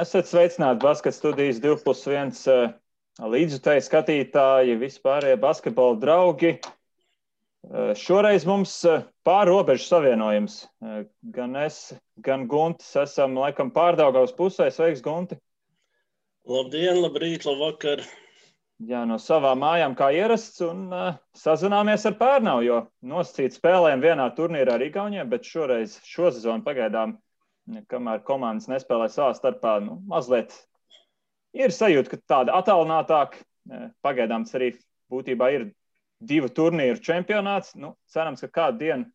Esat sveicināti Basketbola studijas 2 plus 1 eh, līdzjutēji skatītāji, vispārējie basketbola draugi. Eh, šoreiz mums eh, pārobežu savienojums. Gan es, gan Guntis esam laikam pārdaugavas pusē. Sveiks, Gunti! Labdien, labrīt, labvakar! Jā, no savām mājām kā ierasts un uh, sazināmies ar Pērnau, jo nosacīt spēlēm vienā turnīrā ar Igauniem, bet šoreiz šo sezonu pagaidām kamēr komandas nespēlē savā starpā, nu, mazliet ir sajūta, ka tāda attālinātāka. E, pagaidām tas arī būtībā ir divu turnīru čempionāts. Nu, cerams, ka kādu dienu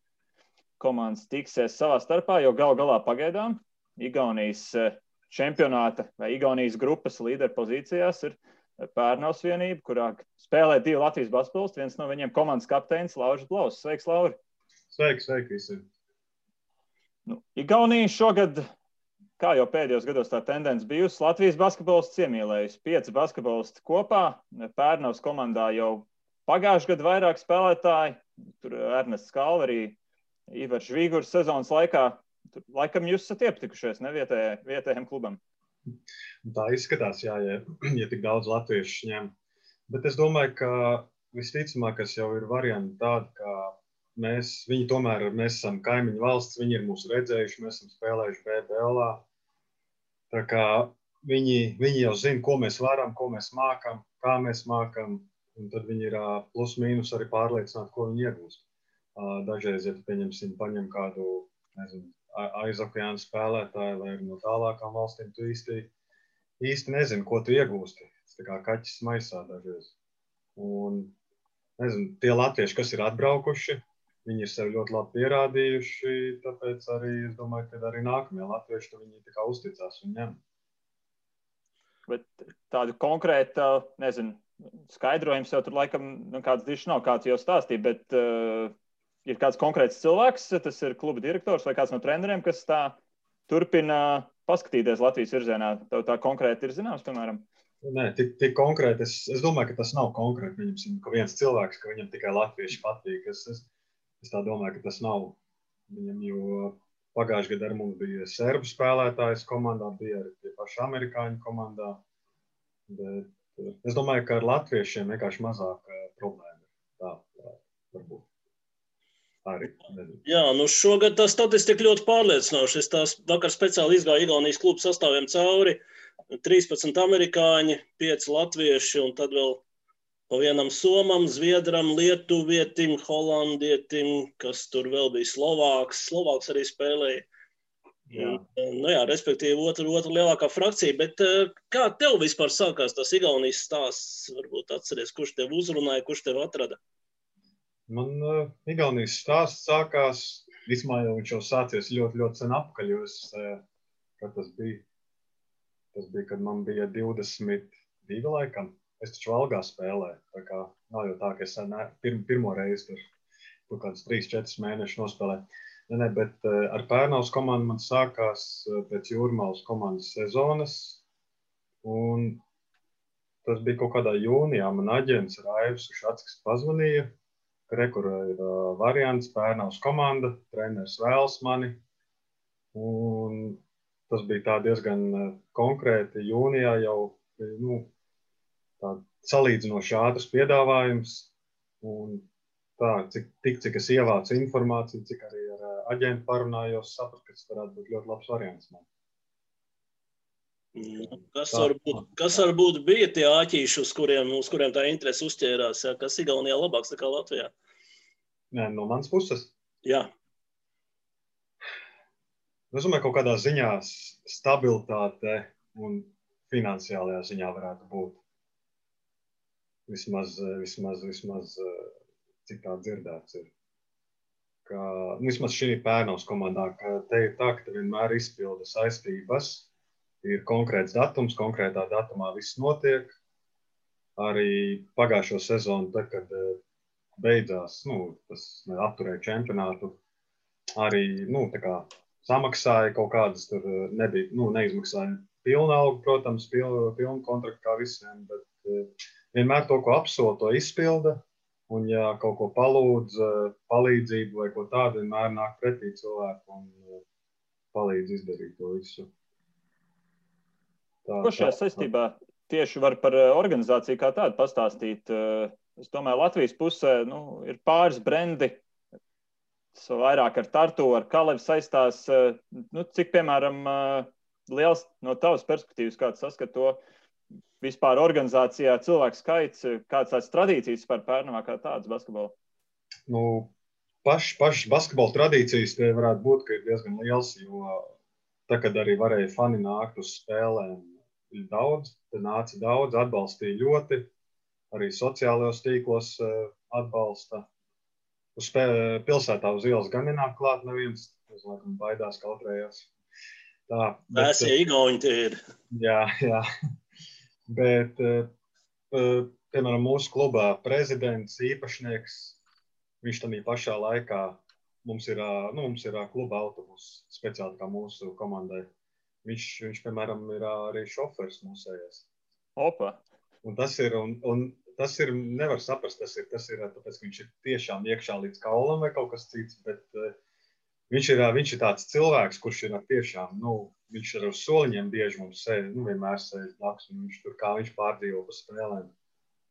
komandas tiksies savā starpā, jo gal galā pagaidām Igaunijas e, čempionāta vai Igaunijas grupas līderpozīcijās ir Pērnaus vienība, kurā spēlē divi Latvijas basketbolisti. Viens no viņiem komandas kapteinis Lauris Blaus. Sveiks, Lauri! Sveiki, sveiki visiem! Nu, Igaunija šogad, kā jau pēdējos gados, tā tendence bijusi. Latvijas basketbolists iemīlējusi pieci basketbolisti kopā. Pērnavas komandā jau pagājušajā gadā vairāk spēlētāji. Tur Ernests Kalva arī Ivars Žvīgurs sezonas laikā. Tur, laikam jūs esat iepatikušies ne vietējai, vietējiem klubam. Tā izskatās, jā, ja, ja tik daudz latviešu ņem. Bet es domāju, ka visticamāk, kas jau ir varianti tādi, ka Mēs, viņi tomēr mēs esam kaimiņu valsts, viņi ir mūsu redzējuši, mēs esam spēlējuši BBL. Tā kā viņi, viņi jau zina, ko mēs varam, ko mēs mākam, kā mēs mākam, un tad viņi ir plus mīnus arī pārliecināti, ko viņi iegūst. Dažreiz, ja pieņemsim, paņem kādu nezinu, aizokeānu spēlētāju vai no tālākām valstīm, tu īsti, īsti nezini, ko tu iegūsti. Tas tā kā kaķis maisā dažreiz. Un, nezinu, tie latvieši, kas ir atbraukuši, Viņi ir sevi ļoti labi pierādījuši, tāpēc arī es domāju, ka arī nākamie latvieši viņi tā uzticās un ņem. Bet tādu konkrētu, nezinu, skaidrojums jau tur laikam nu, kāds dišs nav, kāds jau stāstīja, bet uh, ir kāds konkrēts cilvēks, tas ir kluba direktors vai kāds no treneriem, kas tā turpina paskatīties Latvijas virzienā. Tev tā konkrēti ir zināms, piemēram. Nē, tik, tik konkrēti. Es, es domāju, ka tas nav konkrēti. Viņam ir viens cilvēks, ka viņam tikai latvieši patīk. Es, es, Es domāju, ka tas nav viņam, jo pagājušajā gadā mums bija serbu spēlētājs komandā, bija arī tie paši amerikāņu komandā. Bet eh, es domāju, ka ar latviešiem vienkārši mazāk eh, problēma. Tā, tā varbūt. Arī. Jā, nu šogad tā statistika ļoti pārliecinoša. Es tās vakar speciāli izgāju Igaunijas klubu sastāviem cauri. 13 amerikāņi, 5 latvieši un tad vēl pa vienam somam, zviedram, lietuvietim, holandietim, kas tur vēl bija Slovāks. Slovāks arī spēlēja. Jā. Nu, jā, respektīvi, otra, otra lielākā frakcija. Bet eh, kā tev vispār sākās tas Igaunijas stāsts? Varbūt atceries, kurš tev uzrunāja, kurš tev atrada? Man uh, Igaunijas stāsts sākās, vismaz jau viņš jau sācies ļoti, ļoti sen atpakaļ. Jo es, uh, tas bija? Tas bija, kad man bija 22 laikam. Es taču algā spēlēju. Tā kā nav jau tā, ka es ne, pir, pirmo reizi tur, tur kādus 3-4 mēnešus nospēlēju. Ne, ne, bet uh, ar Pērnaus komandu man sākās uh, pēc Jūrmālas komandas sezonas. Un tas bija kaut kādā jūnijā. Man aģents Raivs Šatskis pazvanīja, ka rekur ir uh, variants Pērnaus komanda, treneris vēlas mani. Un tas bija diezgan konkrēti jūnijā jau. Nu, salīdzinoši ātrs piedāvājums. Un tā, cik, tik, cik es ievācu informāciju, cik arī ar aģentu parunājos, sapratu, ka tas varētu būt ļoti labs variants. Man. Mm, kas varbūt, kas varbūt bija tie āķīši, uz kuriem, uz kuriem tā interese uzķērās? Ja? Kas Igaunijā labāks nekā Latvijā? Nē, no manas puses. Jā. Es domāju, ka kaut kādā ziņā stabilitāte un finansiālajā ziņā varētu būt. Vismaz, eh, vismaz, vismaz eh, cik tā dzirdēts ir. Ka, nu, vismaz šī pērnavas komandā, ka te ir tā, ka te vienmēr izpilda saistības, ir konkrēts datums, konkrētā datumā viss notiek. Arī pagājušo sezonu, tad, kad eh, beidzās, nu, tas apturēja čempionātu, arī, nu, kā samaksāja kaut kādas, tur nebija, nu, neizmaksāja pilnu algu, protams, pilnu, pilnu kontraktu kā visiem, bet vienmēr to, ko apsola, to izpilda. Un, ja kaut ko palūdz, eh, palīdzību vai ko tādu, vienmēr nāk pretī cilvēku un eh, palīdz izdarīt to visu. Tā, Ko šajā saistībā tieši var par organizāciju kā tādu pastāstīt? Es domāju, Latvijas pusē nu, ir pāris brendi, vairāk ar Tartu, ar Kalevu saistās. Nu, cik, piemēram, liels no tavas perspektīvas, kāds saskat to vispār organizācijā, cilvēku skaits, kādas tās tradīcijas par Pērnavā kā tādas basketbolu? Nu, pašas paš basketbola tradīcijas tie varētu būt, ka ir diezgan liels, jo tā, kad arī varēja fani nākt uz spēlēm, ir daudz, tad nāca daudz, atbalstīja ļoti, arī sociālajos tīklos eh, atbalsta. Uz pilsētā uz ielas gan nenāk klāt neviens, es laikam baidās kautrējās. Tā, bet, Mēs, ja Igauni tie ir. Jā, jā. Bet, eh, eh, piemēram, mūsu klubā prezidents, īpašnieks, viņš tam pašā laikā mums ir, eh, nu, mums ir kluba autobus speciāli kā mūsu komandai. Viņš, viņš piemēram, ir arī šofers mūsējais. Opa! Un tas ir, un, un tas ir, nevar saprast, tas ir, tas ir tāpēc, ka viņš ir tiešām iekšā līdz kaulam vai kaut kas cits, bet uh, Viņš ir, viņš ir tāds cilvēks, kurš ir tiešām, nu, viņš ir uz soliņiem bieži mums sēž, nu, vienmēr sēž blakus, un viņš tur kā viņš pārdzīvo pa spēlēm.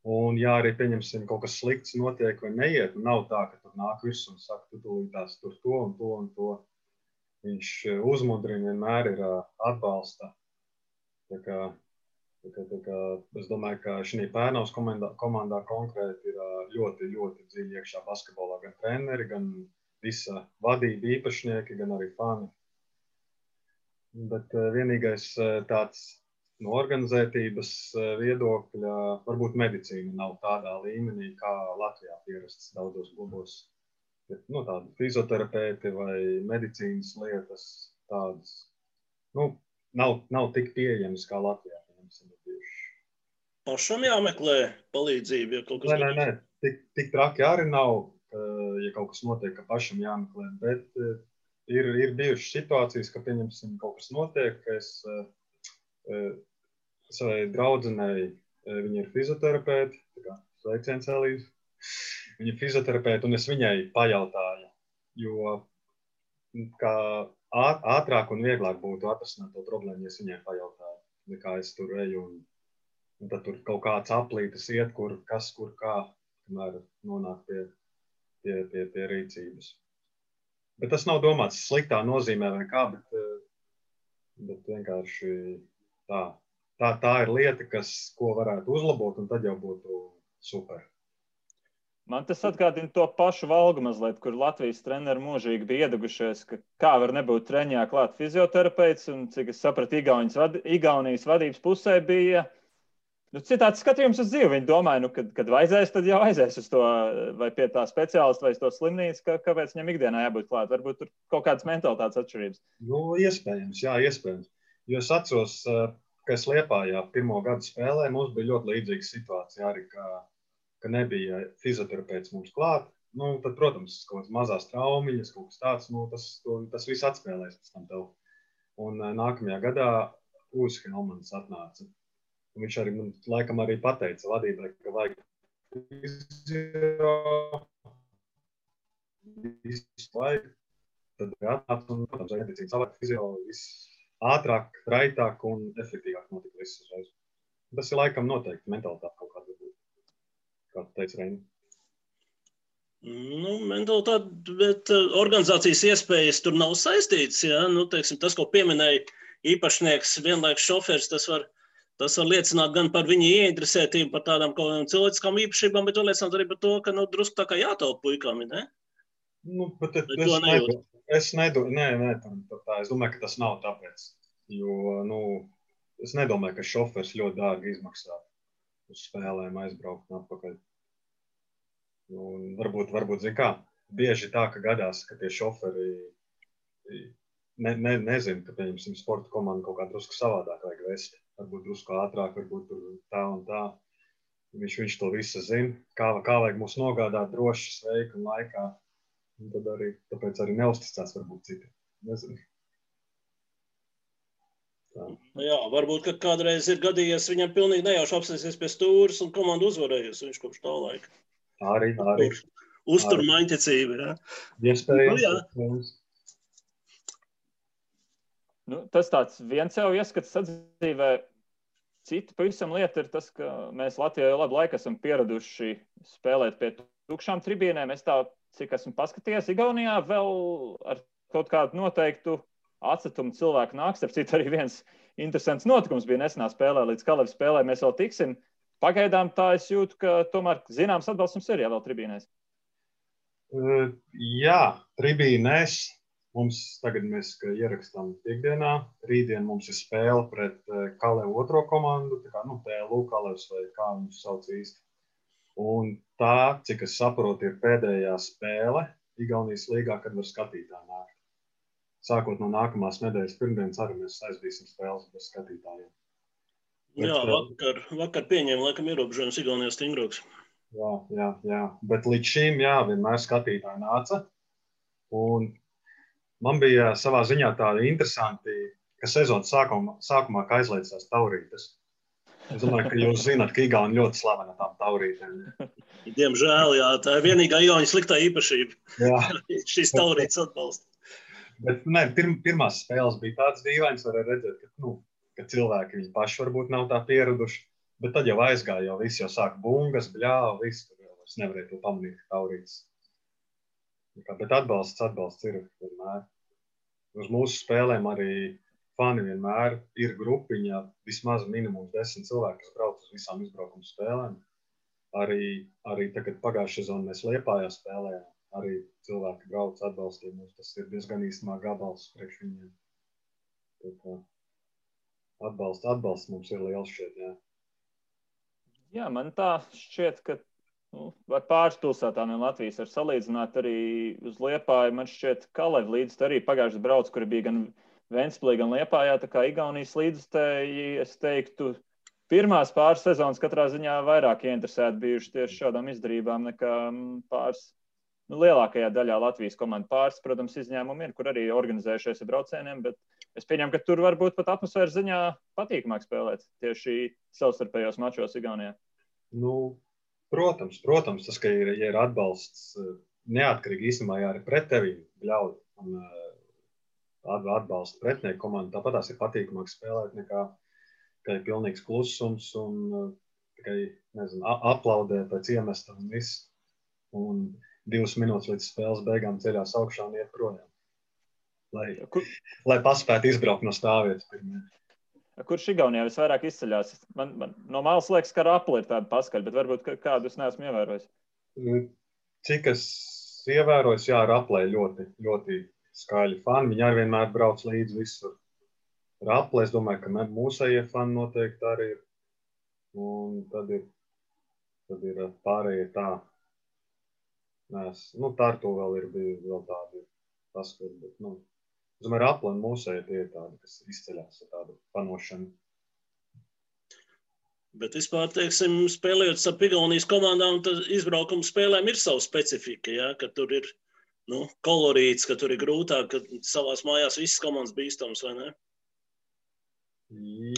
Un, ja arī, pieņemsim, kaut kas slikts notiek vai neiet, nu, nav tā, ka tur nāk virs un saka, tu tūlītās tur to un to un to. Viņš uzmundrina, vienmēr ir atbalsta. Tā kā, tā kā, tā kā, es domāju, ka šī Pērnaus komandā, komandā konkrēti ir ļoti, ļoti dziļi iekšā basketbolā gan treneri, gan visa vadība, īpašnieki, gan arī fani. Bet uh, vienīgais uh, tāds no organizētības uh, viedokļa, varbūt medicīna nav tādā līmenī, kā Latvijā pierasts daudzos klubos. Nu, tādi fizioterapeiti vai medicīnas lietas tādas nu, nav, nav tik pieejamas kā Latvijā. Pašam jāmeklē palīdzība, ja kaut kas tāds - tik, tik traki arī nav ja kaut kas notiek, ka pašam jāmeklē. Bet ir, ir bijušas situācijas, ka, pieņemsim, kaut kas notiek, ka es savai draudzenei, viņa ir fizioterapeite, sveiciens Elīze. Viņa ir fizioterapeite, un es viņai pajautāju, jo kā ātrāk un vieglāk būtu atrisināt to problēmu, ja es viņai pajautāju, nekā es tur eju un, un tad tur kaut kāds aplītis iet, kur kas, kur kā, kamēr nonāk pie pie, pie, pie rīcības. Bet tas nav domāts sliktā nozīmē vai kā, bet, eh, bet vienkārši tā. Tā, tā ir lieta, kas, ko varētu uzlabot, un tad jau būtu super. Man tas atgādina to pašu valgu mazliet, kur Latvijas treneri mūžīgi bija iedegušies, ka kā var nebūt treniņā klāt fizioterapeits, un cik es sapratu, Igaunijas vadības pusē bija Nu, citāds skatījums uz dzīvi. Viņi domāja, nu, kad, kad vajadzēs, tad jau aizies uz to vai pie tā speciālista vai uz to slimnīcu, ka, kāpēc viņam ikdienā jābūt klāt. Varbūt tur kaut kādas mentalitātes atšķirības. Nu, iespējams, jā, iespējams. Jo es atceros, eh, ka es Liepājā pirmo gadu spēlē, mums bija ļoti līdzīga situācija arī, ka, ka nebija fizioterapeits mums klāt. Nu, tad, protams, kaut kādas mazas traumiņas, kaut kas tāds, nu, tas, to, tas viss atspēlēs pēc tam tev. Un eh, nākamajā gadā Uzs Helmans atnāca viņš arī man laikam arī pateica vadībai, ka vajag laiku. Tad atnāca un, protams, medicīna savāk fizio ātrāk, raitāk un efektīvāk notika viss uzreiz. Tas ir laikam noteikti mentalitāte kaut kāda būt, kā teica Reini. Nu, mentalitāte, bet uh, organizācijas iespējas tur nav saistītas. Ja? Nu, teiksim, tas, ko pieminēja īpašnieks, vienlaikus šoferis, tas var Tas var liecināt gan par viņu ieinteresētību, par tādām kaut kādām cilvēciskām īpašībām, bet liecināt arī par to, ka nu, drusku tā kā jātaupa puikām. Ne? Nu, bet es, es, nedo, es nedomāju, nē, nē, tā, tā, es domāju, ka tas nav tāpēc. Jo, nu, es nedomāju, ka šofers ļoti dārgi izmaksā uz spēlēm aizbraukt un atpakaļ. Un varbūt, varbūt zin kā, bieži tā, ka gadās, ka tie šoferi ne, ne, nezina, ka, pieņemsim, sporta komanda kaut kā drusku savādāk vajag vest varbūt drusku ātrāk, varbūt tā un tā. Viņš, viņš to visu zina, kā, kā vajag mūs nogādāt droši, sveiki un laikā. Un tad arī, tāpēc arī neusticās varbūt citi. Nezinu. Tā. Nu jā, varbūt, ka kādreiz ir gadījies viņam pilnīgi nejauši apsēsties pie stūres un komanda uzvarējusi viņš kopš tā laika. Arī, arī. Uztur maņķicība, jā. Iespējams. Nu, jā. Nu, tas tāds viens jau ieskats sadzīvē. cita pavisam lieta ir tas, ka mēs Latvijā jau labu laiku esam pieraduši spēlēt pie tukšām tribīnēm. Es tā, cik esmu paskatījies, Igaunijā vēl ar kaut kādu noteiktu atsetumu cilvēku nāks. Ar citu arī viens interesants notikums bija nesenā spēlē, līdz Kalevas spēlē mēs vēl tiksim. Pagaidām tā es jūtu, ka tomēr zināms atbalsts mums ir jau vēl tribīnēs. Uh, jā, tribīnēs. Mums tagad mēs ierakstām piekdienā. Rītdien mums ir spēle pret Kalevu otro komandu, tā kā nu, TLU Kalevs vai kā viņus sauc īsti. Un tā, cik es saprotu, ir pēdējā spēle Igaunijas līgā, kad var skatītājiem nākt sākot no nākamās nedēļas pirmdienas arī mēs aizbīsim spēles bez skatītājiem. Bet, jā, vakar, vakar pieņēma laikam ierobežojums Igaunijas stingrāks. Jā, jā, jā, bet līdz šim, jā, vienmēr skatītāji nāca. Un man bija savā ziņā tāda interesanti, ka sezonas sākumā, sākumā aizliedzās taurītes. Es domāju, ka jūs zināt, ka Igauni ļoti slavena tām taurītēm. Diemžēl, jā, tā ir vienīgā Igauni sliktā īpašība. Šīs taurītes atbalsta. Bet ne, pirm, pirmās spēles bija tādas dīvainas, var redzēt, ka, nu, ka cilvēki viņi paši varbūt nav tā pieraduši. Bet tad jau aizgāja, jau viss jau sāk bungas, bļāva, viss tur jau es nevarēju to pamanīt, ka taurīts. Bet atbalsts, atbalsts ir vienmēr. Uz mūsu spēlēm arī fani vienmēr ir grupiņa, vismaz minimums desmit cilvēki, kas brauc uz visām izbraukuma spēlēm. Arī, arī tagad pagājušajā sezonā mēs Liepājā spēlējām arī cilvēki brauc atbalstīt mūs. Tas ir diezgan īstenībā gabals priekš viņiem. Atbalsts, atbalsts mums ir liels šeit. Jā, jā man tā šķiet, ka nu, vai pāris pilsētām no Latvijas var salīdzināt arī uz Liepāju. Man šķiet, ka Kalev līdz arī pagājušajā brauc, kur bija gan Ventspilī, gan Liepājā, tā kā Igaunijas līdzstēji, es teiktu, pirmās pāris sezonas katrā ziņā vairāk ieinteresēti bijuši tieši šādām izdarībām nekā pāris nu, lielākajā daļā Latvijas komandu pāris, protams, izņēmumi ir, kur arī organizējušies ar braucieniem, bet es pieņemu, ka tur varbūt pat atmosfēras ziņā patīkamāk spēlēt tieši savstarpējos mačos Igaunijā. Nu, protams, protams, tas, ka ir, ja ir atbalsts neatkarīgi īstenībā, arī pret tevi ļauj un atbalsta pretinieku komandu, tāpat tās ir patīkamāk spēlēt nekā tikai pilnīgs klusums un tikai, nezinu, aplaudē pēc iemesta un viss. Un divas minūtes līdz spēles beigām ceļās augšā un iet projām. Lai, Kur... lai paspētu izbraukt no stāvvietas. Kurš Igaunijā visvairāk izceļas? Man, man no malas liekas, ka Rapla ir tāda paskaļa, bet varbūt kādu es neesmu ievērojis. Cik es ievēroju, jā, Raplē ļoti, ļoti skaļi fani. Viņi arī vienmēr brauc līdzi visur. Raplē, es domāju, ka mūsējie fani noteikti arī ir. Un tad ir, tad ir pārējie tā, Mēs, nu, tā ar to vēl ir bijusi vēl tāda paskata. Bet, nu, es domāju, un mūsēji tie ir tādi, kas izceļas ar tādu panošanu. Bet vispār, teiksim, spēlējot ar Igaunijas komandām, tad izbraukuma spēlēm ir sava specifika. Ja? Ka tur ir nu, kolorīts, ka tur ir grūtāk, ka savā mājās visas komandas bīstams, vai ne?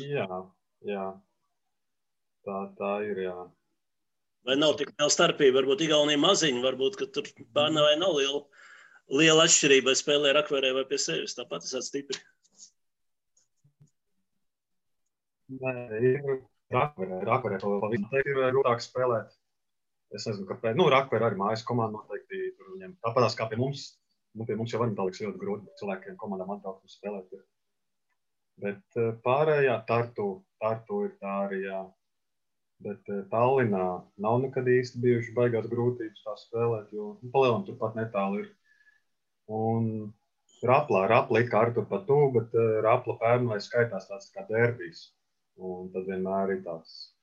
Jā, jā. Tā, tā ir. Jā. Vai nav tik liela starpība? Varbūt Igaunija maziņa, varbūt tur pārnavai nav liela, liela atšķirība, spēlē rakverē vai pie sevis. Tāpat esat stipri. Nē, rakverē. Rakverē to pavisam ir grūtāk spēlēt. Es nezinu, kāpēc. Nu, rakverē arī mājas komanda noteikti tur viņiem. Tāpatās kā pie mums. Nu, pie mums jau var paliks ļoti grūti cilvēkiem komandām atbraukt un spēlēt. Bet eh, pārējā tartu, tartu ir tā arī, jā. Bet eh, Tallinā nav nekad īsti bijušas baigās grūtības tā spēlēt, jo nu, palielināt turpat netālu ir. Un Raplā, Rapla ir kā ar turpat tu, bet uh, Rapla pērnvai skaitās tāds kā derbijs. Un tad vienmēr ir tāds,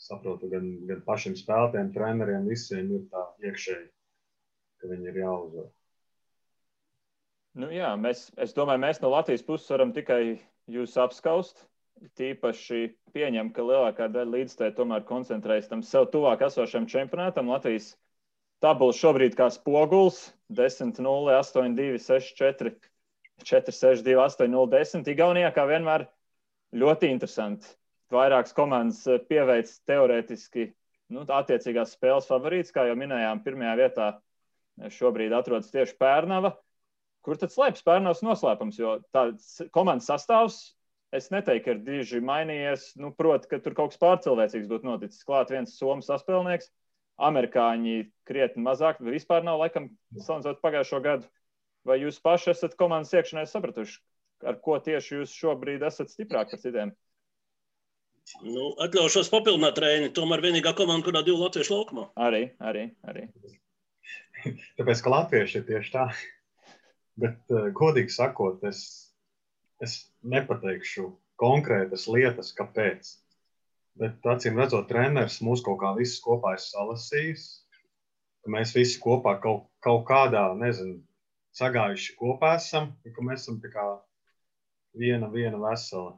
saprotu, gan, gan pašiem spēlētājiem, treneriem, visiem ir tā iekšēji, ka viņi ir jāuzvar. Nu, jā, mēs, es domāju, mēs no Latvijas puses varam tikai jūs apskaust. Tīpaši pieņem, ka lielākā daļa līdzstēja tomēr koncentrējas tam sev tuvāk esošam čempionātam. Latvijas tabulas šobrīd kā spoguls 10, 0, 8, 2, 6, 4, 4, 6, 2, 8, 0, 10. Igaunijā kā vienmēr ļoti interesanti. Vairākas komandas eh, pieveic teorētiski nu, attiecīgās spēles favorīts, kā jau minējām, pirmajā vietā eh, šobrīd atrodas tieši Pērnava. Kur tad slēpjas Pērnavas noslēpums? Jo tāds komandas sastāvs es neteiktu, ir diži mainījies. Nu, Proti, ka tur kaut kas pārcilvēcīgs būtu noticis. Klāt viens somu saspēlnieks, amerikāņi krietni mazāk, vai vispār nav laikam salīdzinot pagājušo gadu. Vai jūs paši esat komandas iekšienē sapratuši, ar ko tieši jūs šobrīd esat stiprāk par citiem? Nu, atļaušos papildināt treniņu. Tomēr vienīgā komanda, kurā divi latviešu laukumā. Arī, arī. arī. Tāpēc, ka latvieši ir tieši tā. Bet, uh, godīgi sakot, es, es nepateikšu konkrētas lietas, kāpēc. Bet, acīm redzot, treneris mūs kaut kā visus kopā ir salasījis. Mēs visi kopā kaut, kaut kādā, nezinu, sagājuši kopā esam, ka mēs esam tā kā viena, viena vesela.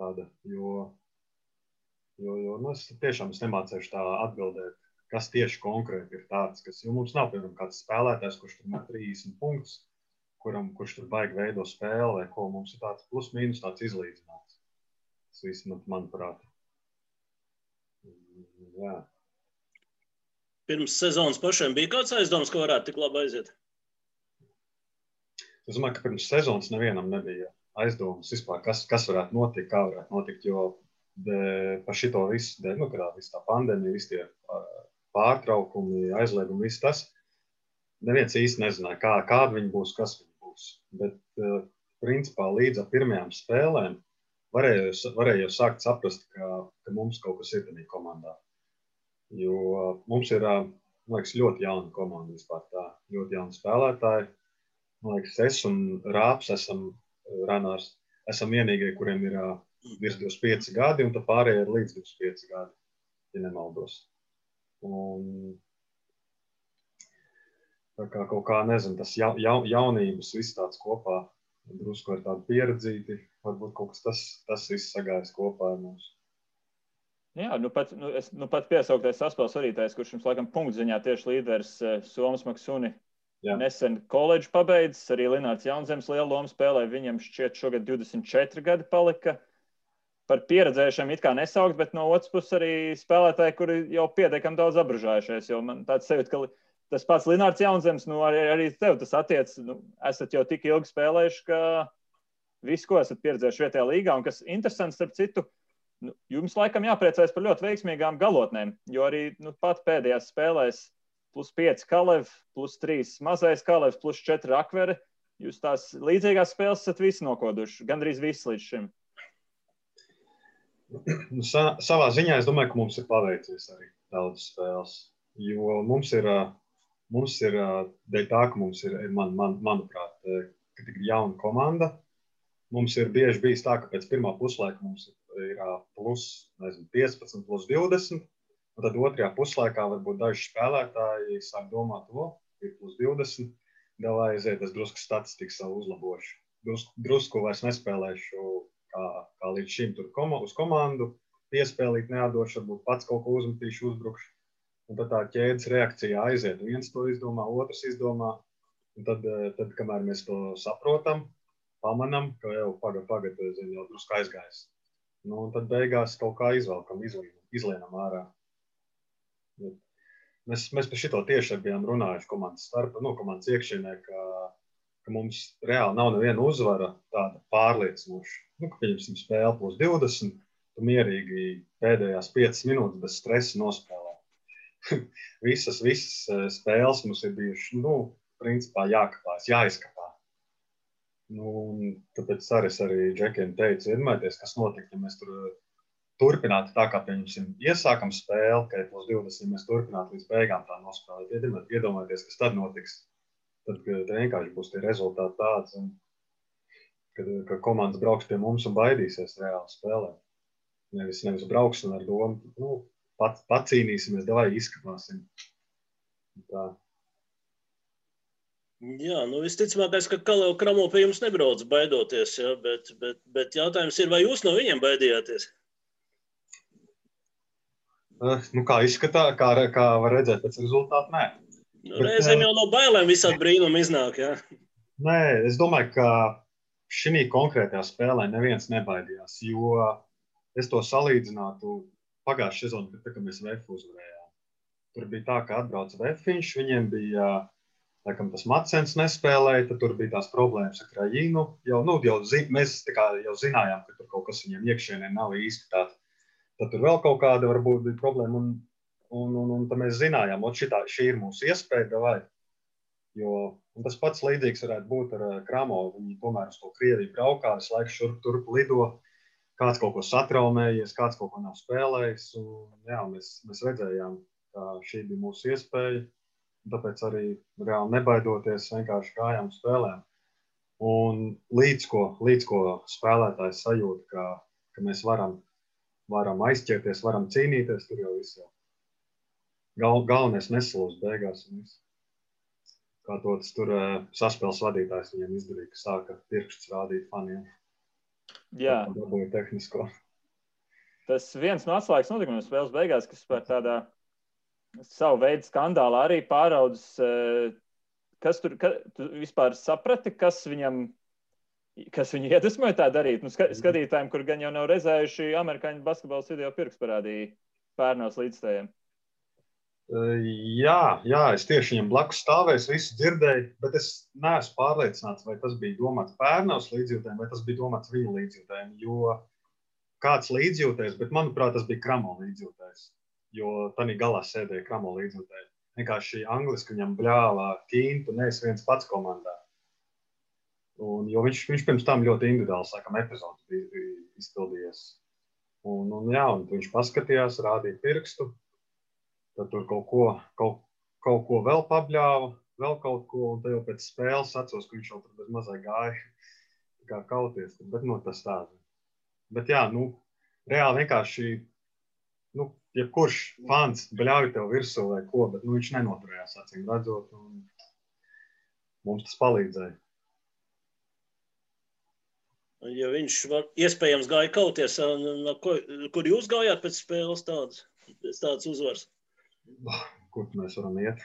Tāda, jo, jo, jo nu, es tiešām es nemācīšu tā atbildēt, kas tieši konkrēti ir tāds, kas, jo mums nav, piemēram, kāds spēlētājs, kurš tur met 30 punktus, kuram, kurš tur baigi veido spēli, vai ko mums ir tāds plus mīnus tāds izlīdzināts. Tas viss, manuprāt. Jā. Pirms sezonas pašiem bija kāds aizdoms, ka varētu tik labi aiziet? Es domāju, ka pirms sezonas nevienam nebija aizdomas vispār, kas, kas varētu notikt, kā varētu notikt. Jo de, par šito visu, de, nu, kādā visu tā pandēmija, visi tie pārtraukumi, aizliegumi, viss tas. Neviens īsti nezināja, kā, kāda viņi būs, kas viņi būs. Bet, principā, līdz ar pirmajām spēlēm varēja jau sākt saprast, ka, ka mums kaut kas ir tajā komandā. Jo mums ir, liekas, ļoti jauna komanda vispār tā, ļoti jauni spēlētāji Man liekas, es un Rāps esam Ranārs. Esam vienīgie, kuriem ir virs 25 gadi, un pārējie ir līdz 25 gadi, ja nemaldos. Un, tā kā kaut kā, nezinu, tas ja, ja, jaunības viss tāds kopā, drusku ar tādu pieredzīti, varbūt kaut kas tas, tas viss sagājas kopā ar mums. Jā, nu pat, nu, es, nu pat piesauktais saspēles vadītājs, kurš jums laikam punktziņā tieši līderis Somas Maksuni Jā. Nesen koledžu pabeidzis, arī Linnārds Jaunzems lielu lomu spēlē. Viņam šķiet, šogad 24 gadi palika. Par pieredzējušiem it kā nesaukt, bet no otras puses arī spēlētāji, kuri jau pietiekami daudz apgrūžājušies. Jo man tāds sajūta, ka tas pats Linnārds Jaunzems, nu arī, arī tev tas attiecas. Nu, esat jau tik ilgi spēlējuši, ka visu, ko esat pieredzējuši vietējā līgā, un kas interesants, starp citu, nu, jums laikam jāpriecājas par ļoti veiksmīgām galotnēm, jo arī nu, pat pēdējās spēlēs plus 5 kalevi, plus 3 mazais kalevs, plus 4 akveri. Jūs tās līdzīgās spēles esat visi nokoduši, gandrīz visi līdz šim. Nu, sa, savā ziņā es domāju, ka mums ir paveicies arī daudz spēles. Jo mums ir, mums ir dēļ tā, ka mums ir, man, man, manuprāt, ka ir jauna komanda. Mums ir bieži bijis tā, ka pēc pirmā puslaika mums ir plus nezinu, 15, plus 20. Un tad otrajā puslaikā varbūt daži spēlētāji sāk domāt, o, ir plus 20, galā aiziet, es drusku statistiku savu uzlabošu. Drusku, drusku vairs nespēlēšu kā, kā līdz šim tur komu, uz komandu, piespēlīt neatdošu, varbūt pats kaut ko uzmetīšu, uzbrukšu. Un tad tā ķēdes reakcija aiziet. Viens to izdomā, otrs izdomā. Un tad, eh, tad kamēr mēs to saprotam, pamanām, ka jau pagaidi, pagaidi, jau drusku aizgājis. Nu, un tad beigās kaut kā izvelkam, izlienam, ārā. Mēs, mēs par šo tieši bijām runājuši komandas starpā, no komandas iekšienē, ka, ka mums reāli nav neviena uzvara tāda pārliecinoša. Nu, ka, pieņemsim, spēle plus 20, tu mierīgi pēdējās 5 minūtes bez stresa nospēlē. visas, visas eh, spēles mums ir bijušas, nu, principā jākapās, jāizkapā. Nu, tāpēc es arī Džekiem teicu, iedomājieties, kas notika, ja mēs tur turpināt tā, kā pieņemsim, iesākam spēli, ka plus 20, mēs turpinātu līdz beigām tā nospēlēt. Iedomājieties, kas tad notiks. Tad, tad vienkārši būs tie rezultāti tāds, un, kad, ka komandas brauks pie mums un baidīsies reāli spēlēt. Nevis, nevis brauks un ar domu, nu, pat, pacīnīsimies, vai izskatīsim. Tā. Jā, nu visticamākais, ka Kalēna Kramo pie jums nebrauc baidoties, ja, bet, bet, bet jautājums ir, vai jūs no viņiem baidījāties? Eh, nu, kā izskatās, kā, kā var redzēt pēc rezultātu, nē. Nu, reizēm eh, jau no bailēm visādi brīnumi iznāk. Jā. Nē, es domāju, ka šī konkrētajā spēlē neviens nebaidījās. Jo es to salīdzinātu pagājušā sezonā, kad, kad mēs VF uzvarējām. Tur bija tā, ka atbrauca VF, viņiem bija laikam tas Macens nespēlēja, tad tur bija tās problēmas ar Krajinu. Jau, nu, jau zi, mēs kā, jau zinājām, ka tur kaut kas viņiem iekšienē nav īsti tāds. Tad tur vēl kaut kāda varbūt bija problēma. Un, un, un, un tad mēs zinājām, ka šī ir mūsu iespēja. Vai? Jo tas pats līdzīgs varētu būt ar Kramovu. Viņi tomēr uz to Krieviju braukā, visu laiku šurp turp lido. Kāds kaut ko satraumējies, kāds kaut ko nav spēlējis. Un, jā, mēs, mēs redzējām, ka šī bija mūsu iespēja Tāpēc arī reāli nebaidoties, vienkārši gājām spēlēm. Un līdz ko, līdz ko spēlētājs sajūt, ka, ka mēs varam, varam aizķerties, varam cīnīties, tur jau viss jau. Gal, galvenais nesalūst beigās. Kā to tur uh, saspēles vadītājs viņiem izdarīja, ka sāka pirksts rādīt faniem. Jā. Dabūja tehnisko. Tas viens no atslēgas notikumiem spēles beigās, kas par tādā savu veidu skandālu arī pāraudzis. Eh, kas tur ka, tu vispār saprati, kas viņam, kas viņu iedvesmoja tā darīt? Nu, skatītājiem, kur gan jau nav redzējuši amerikāņu basketbola video pirks parādīja pērnos līdzstājiem. Jā, jā, es tieši viņam blakus stāvēju, visu dzirdēju, bet es neesmu pārliecināts, vai tas bija domāts pērnos līdzjūtēm, vai tas bija domāts viņa līdzjūtēm. Jo kāds līdzjūtējs, bet manuprāt, tas bija Kramo līdzjūtējs jo tādā galā sēdēja Kramo līdzjutēji. Vienkārši angliski viņam bļāvā ķīntu, nevis viens pats komandā. Un, jo viņš, viņš pirms tam ļoti individuāli, sākam, epizodes bija izpildījies. Un, un, jā, un viņš paskatījās, rādīja pirkstu, tad tur kaut ko, kaut, kaut ko vēl pabļāva, vēl kaut ko, un tad jau pēc spēles atceros, ka viņš jau tur bez mazai gāja kā kauties. Bet, nu, tas tā. Bet, jā, nu, reāli vienkārši nu, jebkurš fans bļauj tev virsū vai ko, bet nu, viņš nenoturējās, acīm redzot, un mums tas palīdzēja. Ja viņš var, iespējams gāja kauties, ko, kur jūs gājāt pēc spēles tādas, tādas uzvaras? Kur mēs varam iet?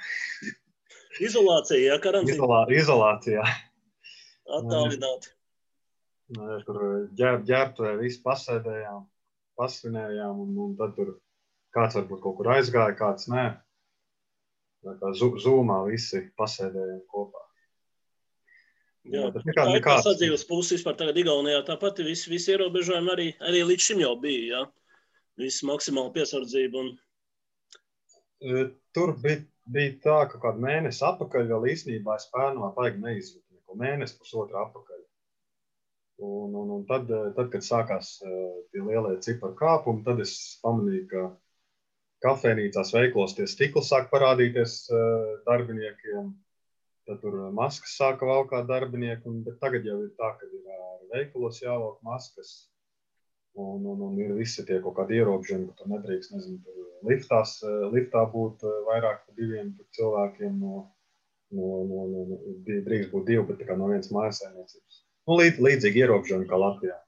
Izolācija, jā, karantīna. Izolā, izolācijā. Attālināti. Tur ģēr, ģērbtuvē visi pasēdējām pasvinējām, un, un tad tur kāds varbūt kaut kur aizgāja, kāds nē. Tā kā zūmā visi pasēdējām kopā. Jā, tā nekā, tā sadzīves puse vispār tagad Igaunijā. Tāpat visi, visi ierobežojumi arī, arī līdz šim jau bija, jā. Viss maksimāla piesardzība. Un... E, tur bija, bija tā, ka kādu mēnesi atpakaļ vēl īstenībā es pērnā baigi neizjūtu. Mēnesi pusotru atpakaļ. Un, un, un tad, eh, tad, kad sākās eh, tie lielie ciparu kāpumi, tad es pamanīju, ka kafejnīcās veiklos tie stikli sāk parādīties eh, darbiniekiem. Tad tur maskas sāka valkāt darbinieki, un tagad jau ir tā, ka ir veikalos jāvelk maskas. Un, un, un ir visi tie kaut kādi ierobežojumi, ka tur nedrīkst, nezinu, tur liftās, liftā būt vairāk par diviem cilvēkiem. No, no, no, no, drīkst būt divi, bet no vienas mājasēmniecības. Nu, līd, līdzīgi ierobežojumi kā Latvijā.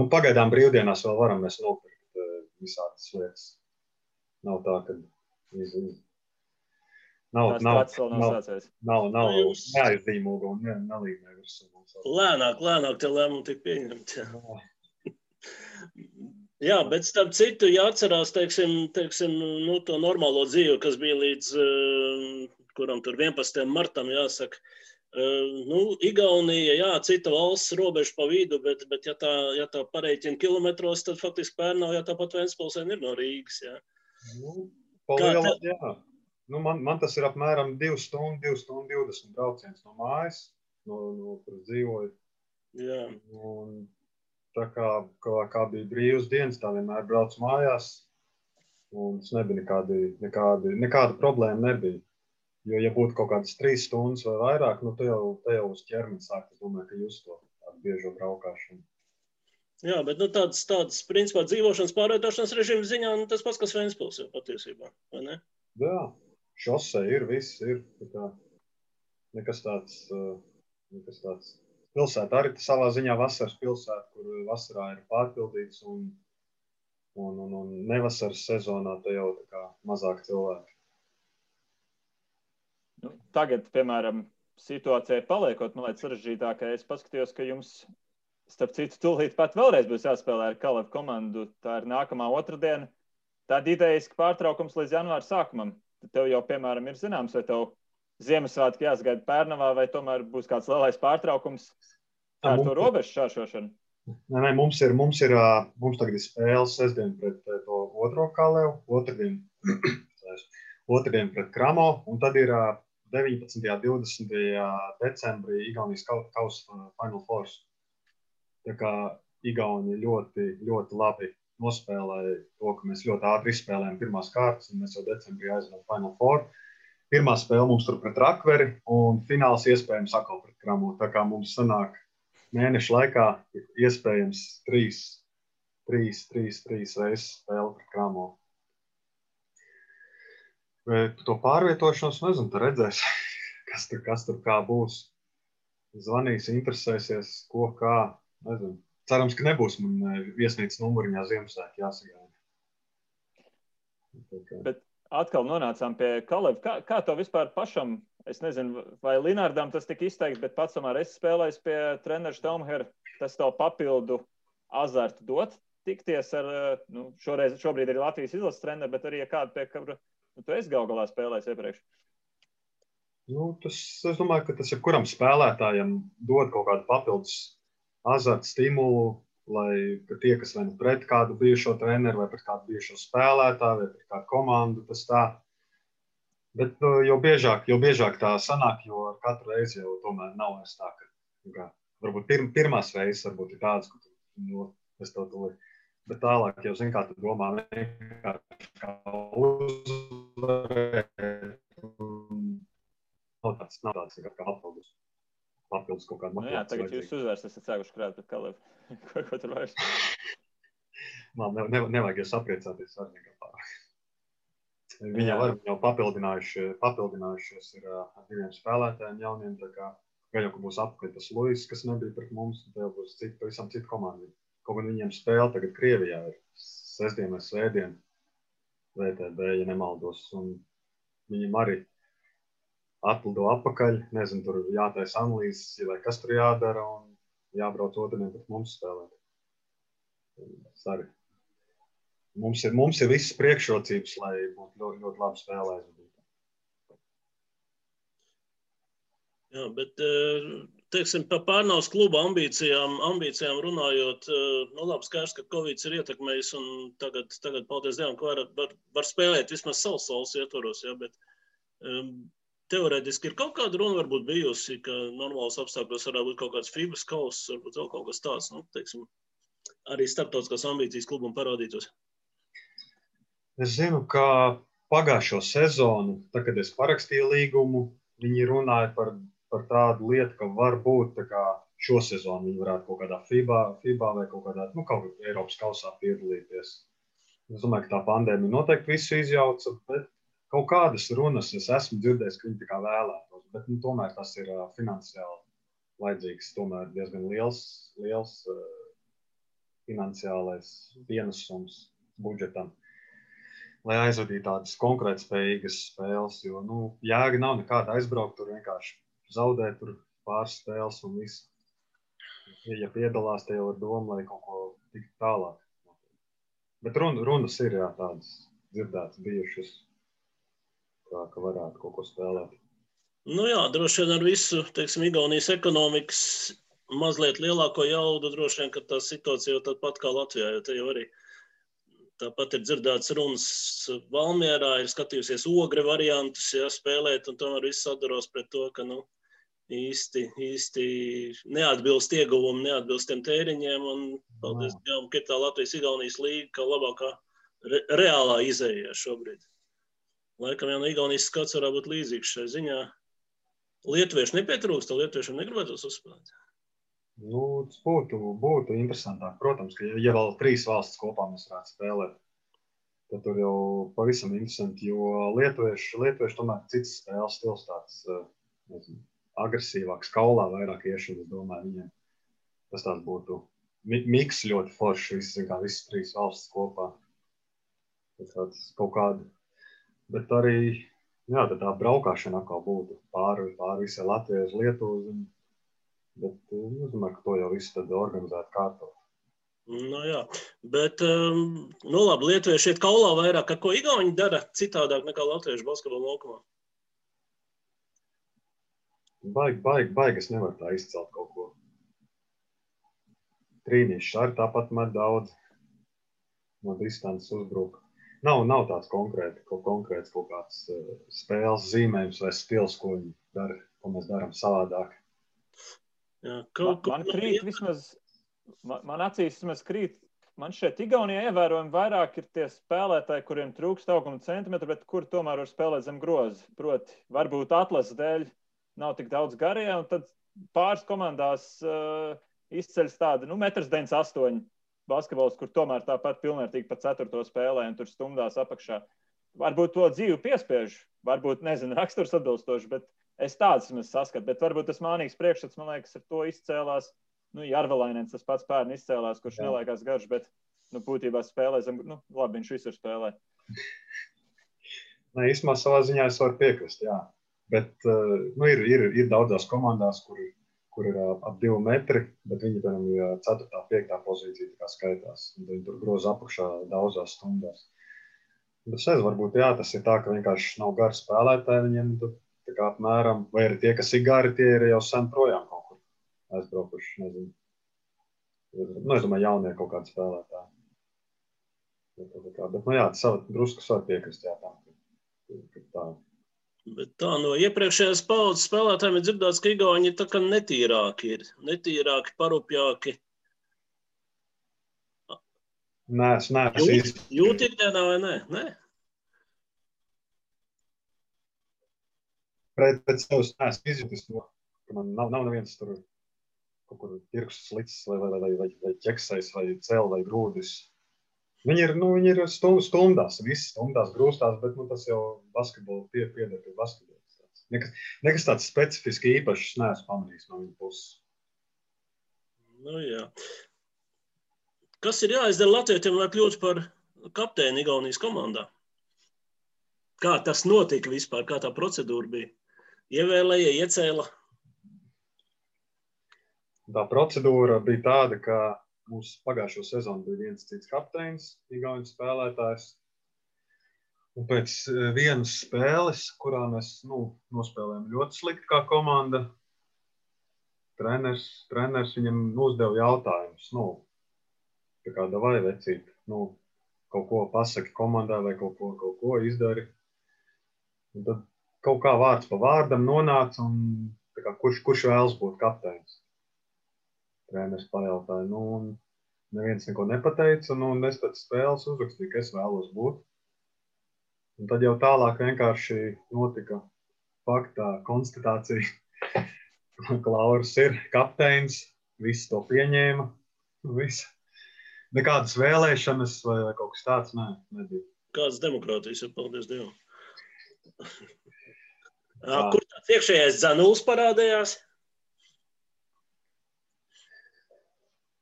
Nu, pagaidām brīvdienās vēl varam mēs nopirkt visādas lietas. Nav tā, ka iz, iz... Nav, nav, nav, nav, nav, nav neaizzīmoga un ne, nelīmē virsū. Lēnāk, lēnāk tie lēmumi tiek pieņemti. Jā. Bet starp citu, jāatcerās, teiksim, teiksim, nu, to normālo dzīvi, kas bija līdz, uh, kuram tur 11. martam, jāsaka, Nu, Igaunija, jā, cita valsts robeža pa vidu, bet, bet ja tā, ja tā pareiķina kilometros, tad faktiski Pērnau, ja tāpat Ventspilsēn ir no Rīgas, jā. Nu, palielā, te... jā. Nu, man, man tas ir apmēram 2 stundu, 2 stundu 20 brauciens no mājas, no, no kur dzīvoju. Jā. Un tā kā, kā, kā bija brīvas dienas, tā vienmēr brauc mājās, un tas nebija nekādi, nekādi, nekāda problēma nebija. Jo, ja būtu kaut kādas trīs stundas vai vairāk, nu, tad jau, jau uz ķermeņa sāk. Es domāju, ka jūs to tādu biežo braukšanu. Jā, bet nu, tāds, tāds principā dzīvošanas pārvietošanas režīms ziņā nu, tas pats, kas Vēnspils jau patiesībā, vai ne? Jā, šosei ir, viss ir. Tā nekas tāds, nekas tāds. Pilsēta arī savā ziņā vasaras pilsēta, kur vasarā ir pārpildīts un, un, un, un nevasaras sezonā te jau kā mazāk cilvēki. Nu, tagad, piemēram, situācijai paliekot, man liekas, sarežģītākai, es paskatījos, ka jums, starp citu, tūlīt pat vēlreiz būs jāspēlē ar Kalevu komandu. Tā ir nākamā otrdiena. Tā ir idejas pārtraukums līdz janvāra sākumam. Tad tev jau, piemēram, ir zināms, vai tev Ziemassvētku jāsagaida Pērnavā, vai tomēr būs kāds lielais pārtraukums ar to robežu šāšošanu? Nē, nē, mums ir, mums ir, mums tagad ir spēle sestdien pret to otro kalēju, otrdien, otrdien pret Kramo, un tad ir 19. un 20. decembrī Igaunijas kausa Final Force. Tā kā Igauni ļoti, ļoti labi nospēlēja to, ka mēs ļoti ātri izspēlējām pirmās kārtas, un mēs jau decembrī aizvedām Final Four. Pirmā spēle mums tur pret Rakveri, un fināls iespējams atkal pret Kramu. Tā kā mums sanāk mēneša laikā iespējams trīs, trīs, trīs, trīs reizes spēle pret Kramo. Bet to pārvietošanos nezinu, tur redzēs, kas tur, kas tur kā būs. Zvanīs, interesēsies, ko kā. Nezinu. Cerams, ka nebūs man eh, viesnīcas numuriņā Ziemassvētku jāsagaida. Bet atkal nonācām pie Kaleva. Kā, kā to vispār pašam Es nezinu, vai Linardam tas tika izteikts, bet pats tomēr es spēlēju pie treneru Stelmhera. Tas tev papildu azartu dot tikties ar, nu, šoreiz, šobrīd ir Latvijas izlases treneris, bet arī kādu pie kura nu, tu esi gal galā spēlējis iepriekš. Nu, tas, es domāju, ka tas jebkuram spēlētājam dod kaut kādu papildus azartu stimulu, lai tie, kas vai nu pret kādu bijušo treneru, vai pret kādu bijušo spēlētāju, vai pret kādu komandu, tas tā Bet nu, jo biežāk, jo biežāk tā sanāk, jo ar katru reizi jau tomēr nav vairs tā, ka nu kā, varbūt pir, pirmās reizes varbūt ir tādas, ka tu, nu, es tev tuli. Bet tālāk jau zini, kā tu domā, kā uzvarēt. Nav tāds, nav tāds kā papildus. Papildus kaut motivācija. Nu jā, tagad jūs uzvērs, esat sākuši krāt pret Kalevu. ko, ko tur vairs? Man ne, ne, nevajag jūs apriecāties ar nekā pārāk. Viņi jau ir jau papildinājuši, papildinājušies ar, ar diviem spēlētājiem jauniem. Gan jau, ka būs apkārt tas Luis, kas nebija pret mums, tad jau būs cita, pavisam cita komanda. Kaut gan viņiem spēle tagad Krievijā ir sestdien vai svētdien VTB, ja nemaldos. Un viņiem arī atlido atpakaļ. Nezinu, tur jātaisa analīzes, vai kas tur jādara, un jābrauc otrdienā pret mums spēlēt. Arī Mums ir, mums ir visas priekšrocības, lai būtu ļoti, ļoti labi spēlēs. Jā, bet eh, teiksim, par pārnāvas kluba ambīcijām, ambīcijām runājot, eh, nu labi, skaidrs, ka Covid ir ietekmējis tagad, tagad paldies Dievam, ka var, var, var spēlēt vismaz savus saules ietvaros, jā, bet um, teorētiski ir kaut kāda runa varbūt bijusi, ka normāls apstākļos varētu būt kaut kāds fibras kauss, varbūt vēl kaut kas tāds, nu, teiksim, arī starptautiskās ambīcijas klubam parādītos. Es zinu, ka pagājušo sezonu, tad, kad es parakstīju līgumu, viņi runāja par, par tādu lietu, ka varbūt kā, šo sezonu viņi varētu kaut kādā FIBA, FIBA vai kaut kādā nu, kaut Eiropas kausā piedalīties. Es domāju, ka tā pandēmija noteikti visu izjauca, bet kaut kādas runas es esmu dzirdējis, ka viņi tā kā vēlētos. Bet nu, tomēr tas ir uh, finansiāli vajadzīgs, tomēr diezgan liels, liels uh, finansiālais pienesums budžetam lai aizvadītu tādas konkurētspējīgas spēles. Jo nu, jēga nav nekāda aizbraukt, tur vienkārši zaudēt tur pāris spēles un viss. Ja piedalās, te jau ir doma, lai kaut ko tiktu tālāk. Bet run, runas ir jā, tādas dzirdētas, bijušas, kā, ka varētu kaut ko spēlēt. Nu jā, droši vien ar visu, teiksim, Igaunijas ekonomikas mazliet lielāko jaudu, droši vien, ka tā situācija jau tāpat kā Latvijā, jo te jau arī Tāpat ir dzirdēts runas Valmjerā, ir skatījusies ogre variantus, ja, spēlēt, un tomēr viss sadaros pret to, ka nu, īsti, īsti neatbilst ieguvumi, neatbilst tiem tēriņiem. Un, paldies Dievam, ka ir tā Latvijas-Igaunijas līga, kā labākā re, reālā izēja šobrīd. Laikam jau no Igaunijas skats varētu būt līdzīgs šai ziņā. Lietuvieši nepietrūkst, lietuviešiem negribētu uzspēlēt. Nu, būtu, būtu interesantāk. Protams, ka ja, vēl trīs valstis kopā mēs varētu spēlēt, tad tur jau pavisam interesanti. Jo lietuvieši, lietuvieši tomēr cits spēles stils tāds eh, nezinu, agresīvāks, kaulā vairāk iešana. Es domāju, viņiem tas tāds būtu miks ļoti foršs. Visi, kā visas trīs valstis kopā. Tas tāds kaut kāda. Bet arī jā, tā braukšana atkal būtu pāri, pāri visai Latvijai uz Lietuvu. Bet eh, es domāju, ka to jau viss tad organizēt kārtot. Nu, jā, bet, um, nu, labi, lietuvieši iet kaulā vairāk, ko Igauni dara citādāk nekā latviešu basketbola laukumā. Baigi, baigi, baigi. Es nevaru tā izcelt kaut ko. Trīnīšs arī tāpat met daudz no distances uzbruka. Nav, nav tāds konkrēti, kaut konkrēts kaut kāds uh, spēles zīmējums vai stils, ko viņi dara, ko mēs darām savādāk. Jā, kaut, man, man krīt vismaz, man, man acīs vismaz krīt Man šeit Igaunijā ievērojami vairāk ir tie spēlētāji, kuriem trūkst auguma centimetru, bet kur tomēr var spēlēt zem groza. Proti, varbūt atlases dēļ nav tik daudz garie, un tad pāris komandās uh, izceļas tāda, nu, 1,98 m basketbols, kur tomēr tāpat pilnvērtīgi pa ceturto spēlē un tur stumdās apakšā. Varbūt to dzīvi piespiež, varbūt, nezinu, raksturs atbilstoši, bet es tādas saskatu. Bet varbūt tas mānīgs priekšstats, man liekas, ar to izcēlās nu, Jarvelainens tas pats pērn izcēlās, kurš Jā. nelaikās garš, bet nu, būtībā spēlē zem, nu, labi, viņš visur spēlē. Nē, īstenībā savā ziņā es varu piekrist, jā. Bet uh, nu, ir, ir, ir daudzās komandās, kur, kur ir ap divu metri, bet viņi tam ir 4. un 5. pozīcija, kā skaitās. Viņi tur groza apakšā daudzās stundās. Bet es nezinu, varbūt jā, tas ir tā, ka vienkārši nav gari spēlētāji viņiem. Kā apmēram, vai arī tie, kas ir gari, tie ir jau sen projām kaut aizbraukuši. Nezinu. Nu, es domāju, jaunie kaut kādi spēlētāji. Bet, nu, jā, tas drusku var piekrist. Jā, tā, tā. Bet tā no iepriekšējās paudzes spēlētājiem ir dzirdēts, ka Igauni tā kā netīrāki, ir netīrāki, parupjāki. Nē, es neesmu īsti. Jūt ikdienā vai nē? nē? Pret, pret sevis neesmu izjutis to, ka man nav, nav neviens tur kaut kur tirgus slicis vai, vai, vai, vai, vai ķeksais vai cēl vai grūdis. Viņi ir, nu, viņi ir stundās, visi stundās, grūstās, bet nu, tas jau basketbolu tie pieder pie basketbola. Nekas, nekas tāds specifiski īpašs neesmu pamanījis no viņa puses. Nu, jā. Kas ir jāizdara Latvijam, lai kļūtu par kapteini Igaunijas komandā? Kā tas notika vispār, kā tā procedūra bija? Ievēlēja, iecēla tā procedūra bija tāda, ka mums pagājušo sezonu bija viens cits kapteinis, Igaunijas spēlētājs. Un pēc eh, vienas spēles, kurā mēs nu, nospēlējām ļoti slikti kā komanda, treneris, treneris viņam uzdeva jautājumus. Nu, kāda vai vecīt, nu, kaut ko pasaki komandai vai kaut ko, kaut ko izdari. Un tad kaut kā vārds pa vārdam nonāca, un, kā, kurš, kurš vēlas būt kapteinis treneris pajautāja, nu, un neviens neko nepateica, nu, un es pēc spēles uzrakstīju, ka es vēlos būt. Un tad jau tālāk vienkārši notika faktā konstatācija, ka Lauris ir kapteinis, visi to pieņēma, visi. Nekādas vēlēšanas vai, vai kaut kas tāds nē, nebija. Kādas demokrātijas ir, paldies Dievam. Kur tāds iekšējais dzanuls parādījās?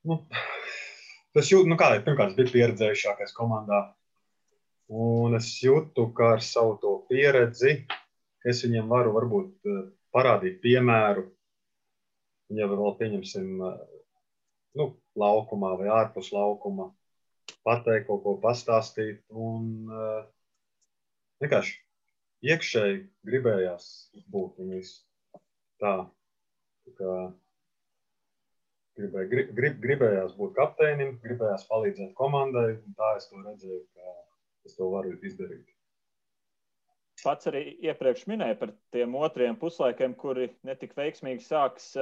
Nu, tas jūt, nu kā, pirmkārt, bija pieredzējušākais komandā. Un es jūtu, ka ar savu to pieredzi es viņiem varu varbūt eh, parādīt piemēru. Ja vēl pieņemsim, eh, nu, laukumā vai ārpus laukuma, pateikt kaut ko pastāstīt. Un uh, vienkārši iekšēji gribējās būt viņus tā. tā kā, gribēja, grib, grib, gribējās būt kapteinim, gribējās palīdzēt komandai. Tā es to redzēju, ka es to varu izdarīt. Pats arī iepriekš minēja par tiem otriem puslaikiem, kuri netik veiksmīgi sāks.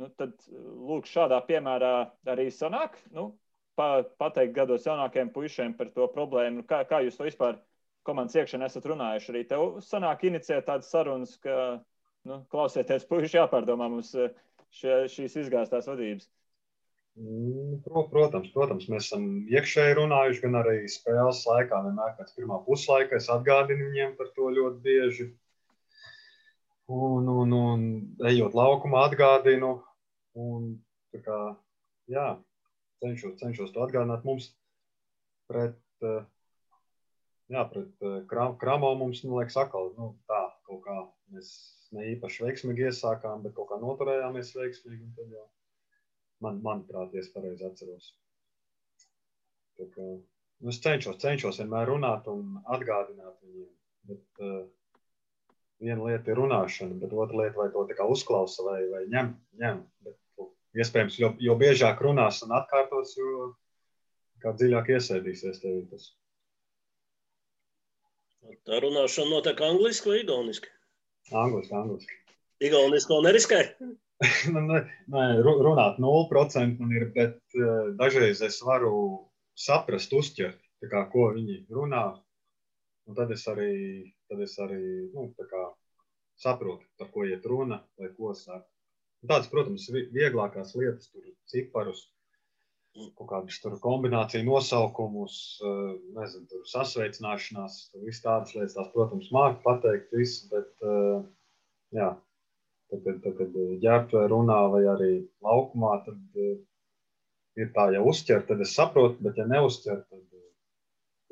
Nu, tad, lūk, šādā piemērā arī sanāk. Nu, pa, pateikt gados jaunākiem puišiem par to problēmu. Kā, kā jūs to vispār komandas iekšienē esat runājuši? Arī tev sanāk inicijēt tādas sarunas, ka, nu, klausieties, puiši jāpārdomā mums šie, šīs izgāztās vadības? Mm, protams, protams, mēs esam iekšēji runājuši, gan arī spēles laikā. Vienmēr pēc pirmā puslaika es atgādinu viņiem par to ļoti bieži. Un, un, un ejot laukumā, atgādinu. Un, kā, jā, cenšos, cenšos to atgādināt mums pret, jā, pret Kramo. Mums, man liekas, atkal nu, tā kaut kā mēs ne īpaši veiksmīgi iesākām, bet kaut kā noturējāmies veiksmīgi. Tad jau man, manuprāt, es pareizi atceros. Tā kā, nu, es cenšos, cenšos vienmēr runāt un atgādināt viņiem. Bet, uh, viena lieta ir runāšana, bet otra lieta, vai to tā kā uzklausa vai, vai ņem. ņem. Bet, iespējams, jo, jo biežāk runās un atkārtos, jo dziļāk iesēdīsies tev tas. Tā runāšana notiek angliski vai igauniski? Angliski, angliski. Igauniski vēl neriskē? Nē, runāt 0% man ir, bet uh, dažreiz es varu saprast, uzķert, kā, ko viņi runā. Un tad es arī, tad es arī nu, kā, saprotu, par ko iet runa vai ko saka. Tādas, protams, vieglākās lietas, tur ciparus, kaut kādas tur kombināciju nosaukumus, uh, nezinu, tur sasveicināšanās, tur viss tādas lietas, tās, protams, māku pateikt visu, bet, uh, jā, Tad, kad, tad, kad ģērbtuvē runā vai arī laukumā, tad uh, ir tā, ja uzķer, tad es saprotu, bet ja neuzķer, tad uh,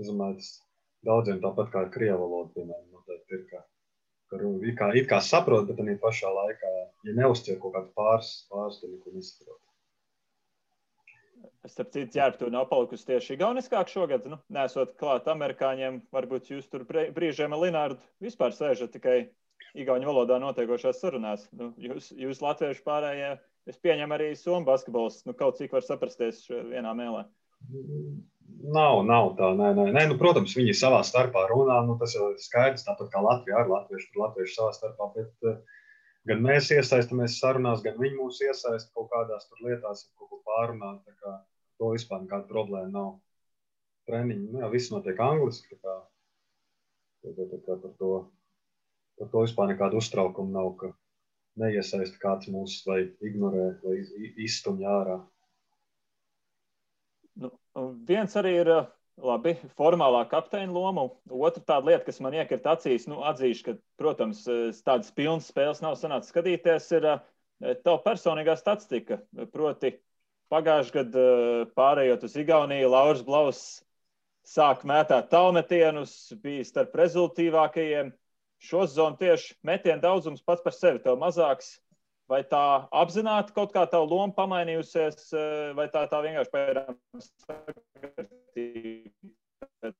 es domāju, tas daudziem tāpat kā ar krievu valodu, piemēram, noteikti ir, ka, ka it kā, it kā saprot, bet arī pašā laikā, ja neuzķer kaut kāds pāris, pāris tad neko nesaprot. Starp citu, ģērbtu nav palikusi tieši igauniskāk šogad. Nu, nesot klāt amerikāņiem, varbūt jūs tur brīžiem ar Linārdu vispār sēžat tikai Igaunijas valodā notiekošās sarunās. Nu, jūs, jūs latvieši pārējie, es pieņemu arī somu basketbols, nu, kaut cik var saprasties vienā mēlē. Nav, nav tā. Nē, nē. Nē, nu, protams, viņi savā starpā runā. Nu, tas jau ir skaidrs. Tāpat kā Latvijā ar latviešu, tur latviešu savā starpā. Bet uh, gan mēs iesaistamies sarunās, gan viņi mūs iesaista kaut kādās lietās, ko pārunāt. Kā, to vispār nekāda problēma nav. Treniņi, nu, jā, viss notiek angliski. Tā kā, tā, tā, tā par to Par to vispār nekāda uztraukuma nav, ka neiesaista kāds mūs vai ignorē vai izstumj ārā. Nu, viens arī ir labi, formālā kapteina loma. Otra tāda lieta, kas man iekrita acīs, nu, atzīšu, ka, protams, tādas pilnas spēles nav sanācis skatīties, ir tava personīgā statistika. Proti, pagājušajā gadā pārējot uz Igauniju, Lauris Blaus sāk mētāt tālmetienus, bija starp rezultīvākajiem šo sezonu tieši metienu daudzums pats par sevi tev mazāks. Vai tā apzināti kaut kā tā loma pamainījusies, eh, vai tā, tā vienkārši pēc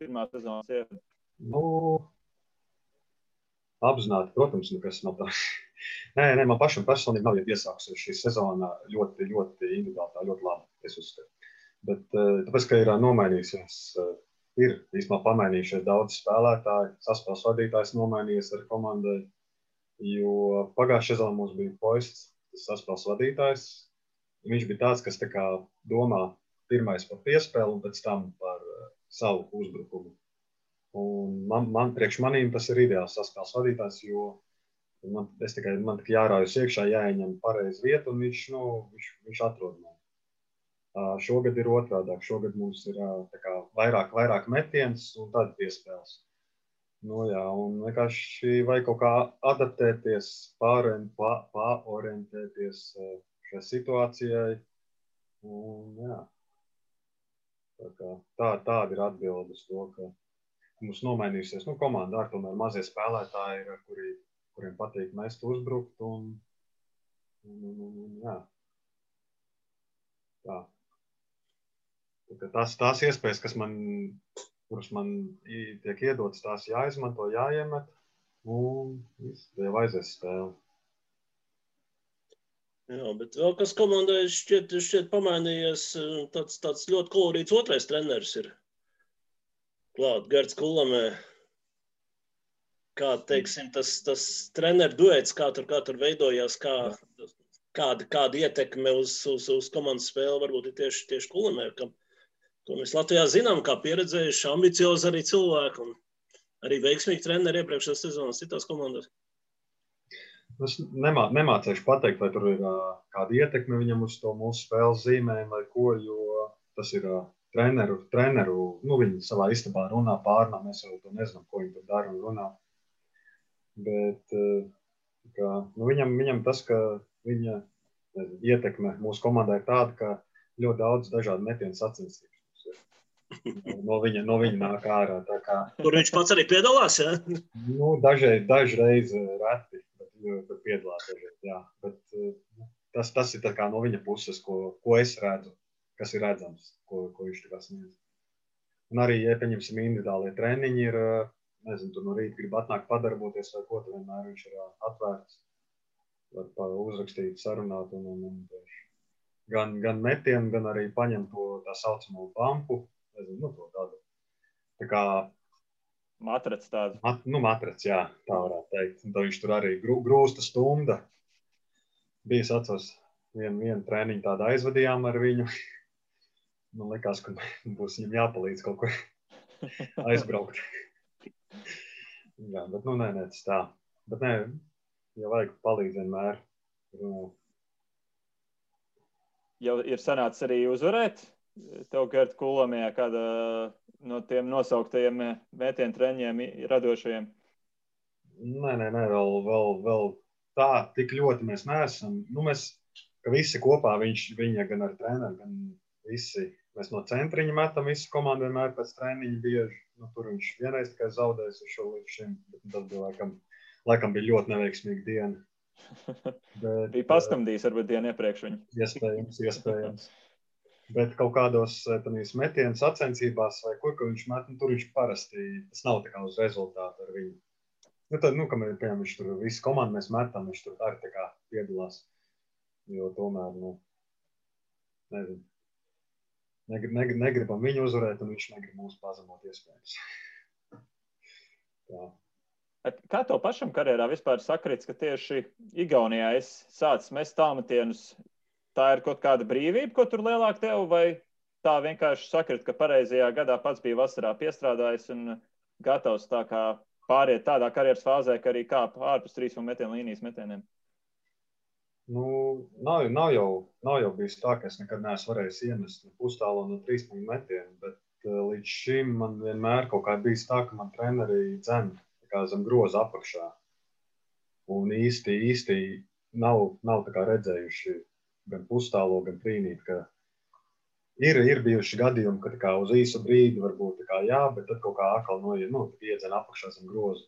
pirmā sezonas ievada? Nu, apzināti, protams, nekas nav tā. nē, nē, man pašam personīgi nav iesākusies šī sezona ļoti, ļoti individuāli, tā ļoti labi, es uzskatu. Bet eh, tāpēc, ka ir nomainījusies eh, ir īstenībā pamainījušies daudz spēlētāji. Saspēles vadītājs nomainījies ar komandai. Jo pagājušajā sezonā mums bija poists, tas saspēles vadītājs. Viņš bija tāds, kas tā domā pirmais par piespēli un pēc tam par uh, savu uzbrukumu. Un man, man priekš manīm tas ir ideāls saspēles vadītājs, jo man, tikai, man tikai jāraujas iekšā, jāieņem pareizi vietu, un viņš, nu, viņš, viņš atrod mani. Šogad ir otrādi. Šogad mums ir kā, vairāk, vairāk metienas un tad piespēles. Nu, jā, un vienkārši vajag kaut kā adaptēties, pārorientēties šai situācijai. Un, jā. tā kā, tā, tāda ir atbilde uz to, ka mums nomainījusies nu, komanda. Ar tomēr mazie spēlētāji ir, kuri, kuriem patīk mest uzbrukt. Un, un, un, un, jā. Tā. Tās, tās iespējas, kas man, kuras man tiek iedotas, tās jāizmanto, jāiemet. Un jau aizies spēle. Jā, bet vēl kas komandai šķiet, šķiet pamainījies, tāds, tāds ļoti kolorīts otrais treneris ir klāt, Gerts Kulamē. Kā, teiksim, tas, tas treneru duets, kā tur, kā tur veidojās, kā, kāda, kāda ietekme uz, uz, uz komandas spēli varbūt ir tieši, tieši Kulamē, kam, To mēs Latvijā zinām, kā pieredzējuši, ambiciozi arī cilvēki un arī veiksmīgi treneri iepriekšējās sezonas citās komandās. Es nemā, nemācīšu pateikt, vai tur ir kāda ietekme viņam uz to mūsu spēles zīmēm vai ko, jo tas ir treneru, treneru, nu viņi savā istabā runā pārnā, mēs jau to nezinām, ko viņi tur dara un runā. Bet kā, nu, viņam, viņam tas, ka viņa nezinu, ietekme mūsu komandai ir tāda, ka ļoti daudz dažādu metienu sacensību no viņa, no viņa nāk ārā. Kā, Tur viņš pats arī piedalās. Ja? Nu, dažreiz, dažreiz eh, reti, bet, eh, bet piedalās. Dažreiz, jā. bet, eh, tas, tas ir no viņa puses, ko, ko es redzu, kas ir redzams, ko, ko viņš sniedz. Un arī, ja pieņemsim, individuālie treniņi ir nezinu, tur no rīta grib atnākt padarboties, vai ko, tad vienmēr viņš ir atvērts. Var uzrakstīt, sarunāt un, un, un gan, gan metienu, gan arī paņemt to tā saucamo bumpu. Nezinu, nu, to tādu. Tā kā Matracs tāds. Mat, nu, matracs, jā, tā varētu teikt. Un tad viņš tur arī grū, grūsta stunda. Bija es atceros, vienu, vienu treniņu tādu aizvadījām ar viņu. Man liekas, ka būs viņam jāpalīdz kaut kur aizbraukt. jā, bet nu nē, nē, tas tā. Bet nē, ja vajag palīdz vienmēr. Nu. Jau ir sanācis arī uzvarēt tev, Gert, Kulamijā, kāda no tiem nosauktajiem mētienu treņiem radošajiem? Nē, nē, nē vēl, vēl, vēl tā, tik ļoti mēs neesam. Nu, mēs, visi kopā, viņš, viņa gan ar treneru, gan visi, mēs no centriņa metam visu komandu vienmēr pēc treniņa bieži. Nu, tur viņš vienreiz tikai zaudējis uz šo līdz šim, bet tas bija laikam, laikam bija ļoti neveiksmīga diena. Bet, bija pastamdījis varbūt dienu iepriekš viņu. Iespējams, iespējams. Bet kaut kādos eh, metienu sacensībās, vai kur viņš met, nu, tur viņš parasti tas nav tā kā uz rezultātu ar viņu. Nu, tad, nu, kam ir piemēram, viņš tur visu komandu mēs metam, viņš tur arī tā kā piedalās. Jo tomēr, nu, nezinu. Negrib, negrib, negribam viņu uzvarēt, un viņš negrib mūs pazemot iespējams. Tā. Kā tev pašam karjerā vispār sakrits, ka tieši Igaunijā es sācu mest tālmetienus tā ir kaut kāda brīvība, ko tur lielāk tev, vai tā vienkārši sakrit, ka pareizajā gadā pats bija vasarā piestrādājis un gatavs tā kā pāriet tādā karjeras fāzē, ka arī kāp ārpus trīs un metienu līnijas metieniem? Nu, nav, nav, jau, nav jau bijis tā, ka es nekad neesmu varējis iemest ne pustālo no trīs punktu metienu, bet uh, līdz šim man vienmēr kaut kā bijis tā, ka man treneri dzen zem groza apakšā. Un īsti, īsti nav, nav redzējuši gan pustālo, gan trīnīt. Ir, ir bijuši gadījumi, kad kā uz īsu brīdi varbūt kā jā, bet tad kaut kā atkal noiet, nu, iedzen apakšā zem grozu.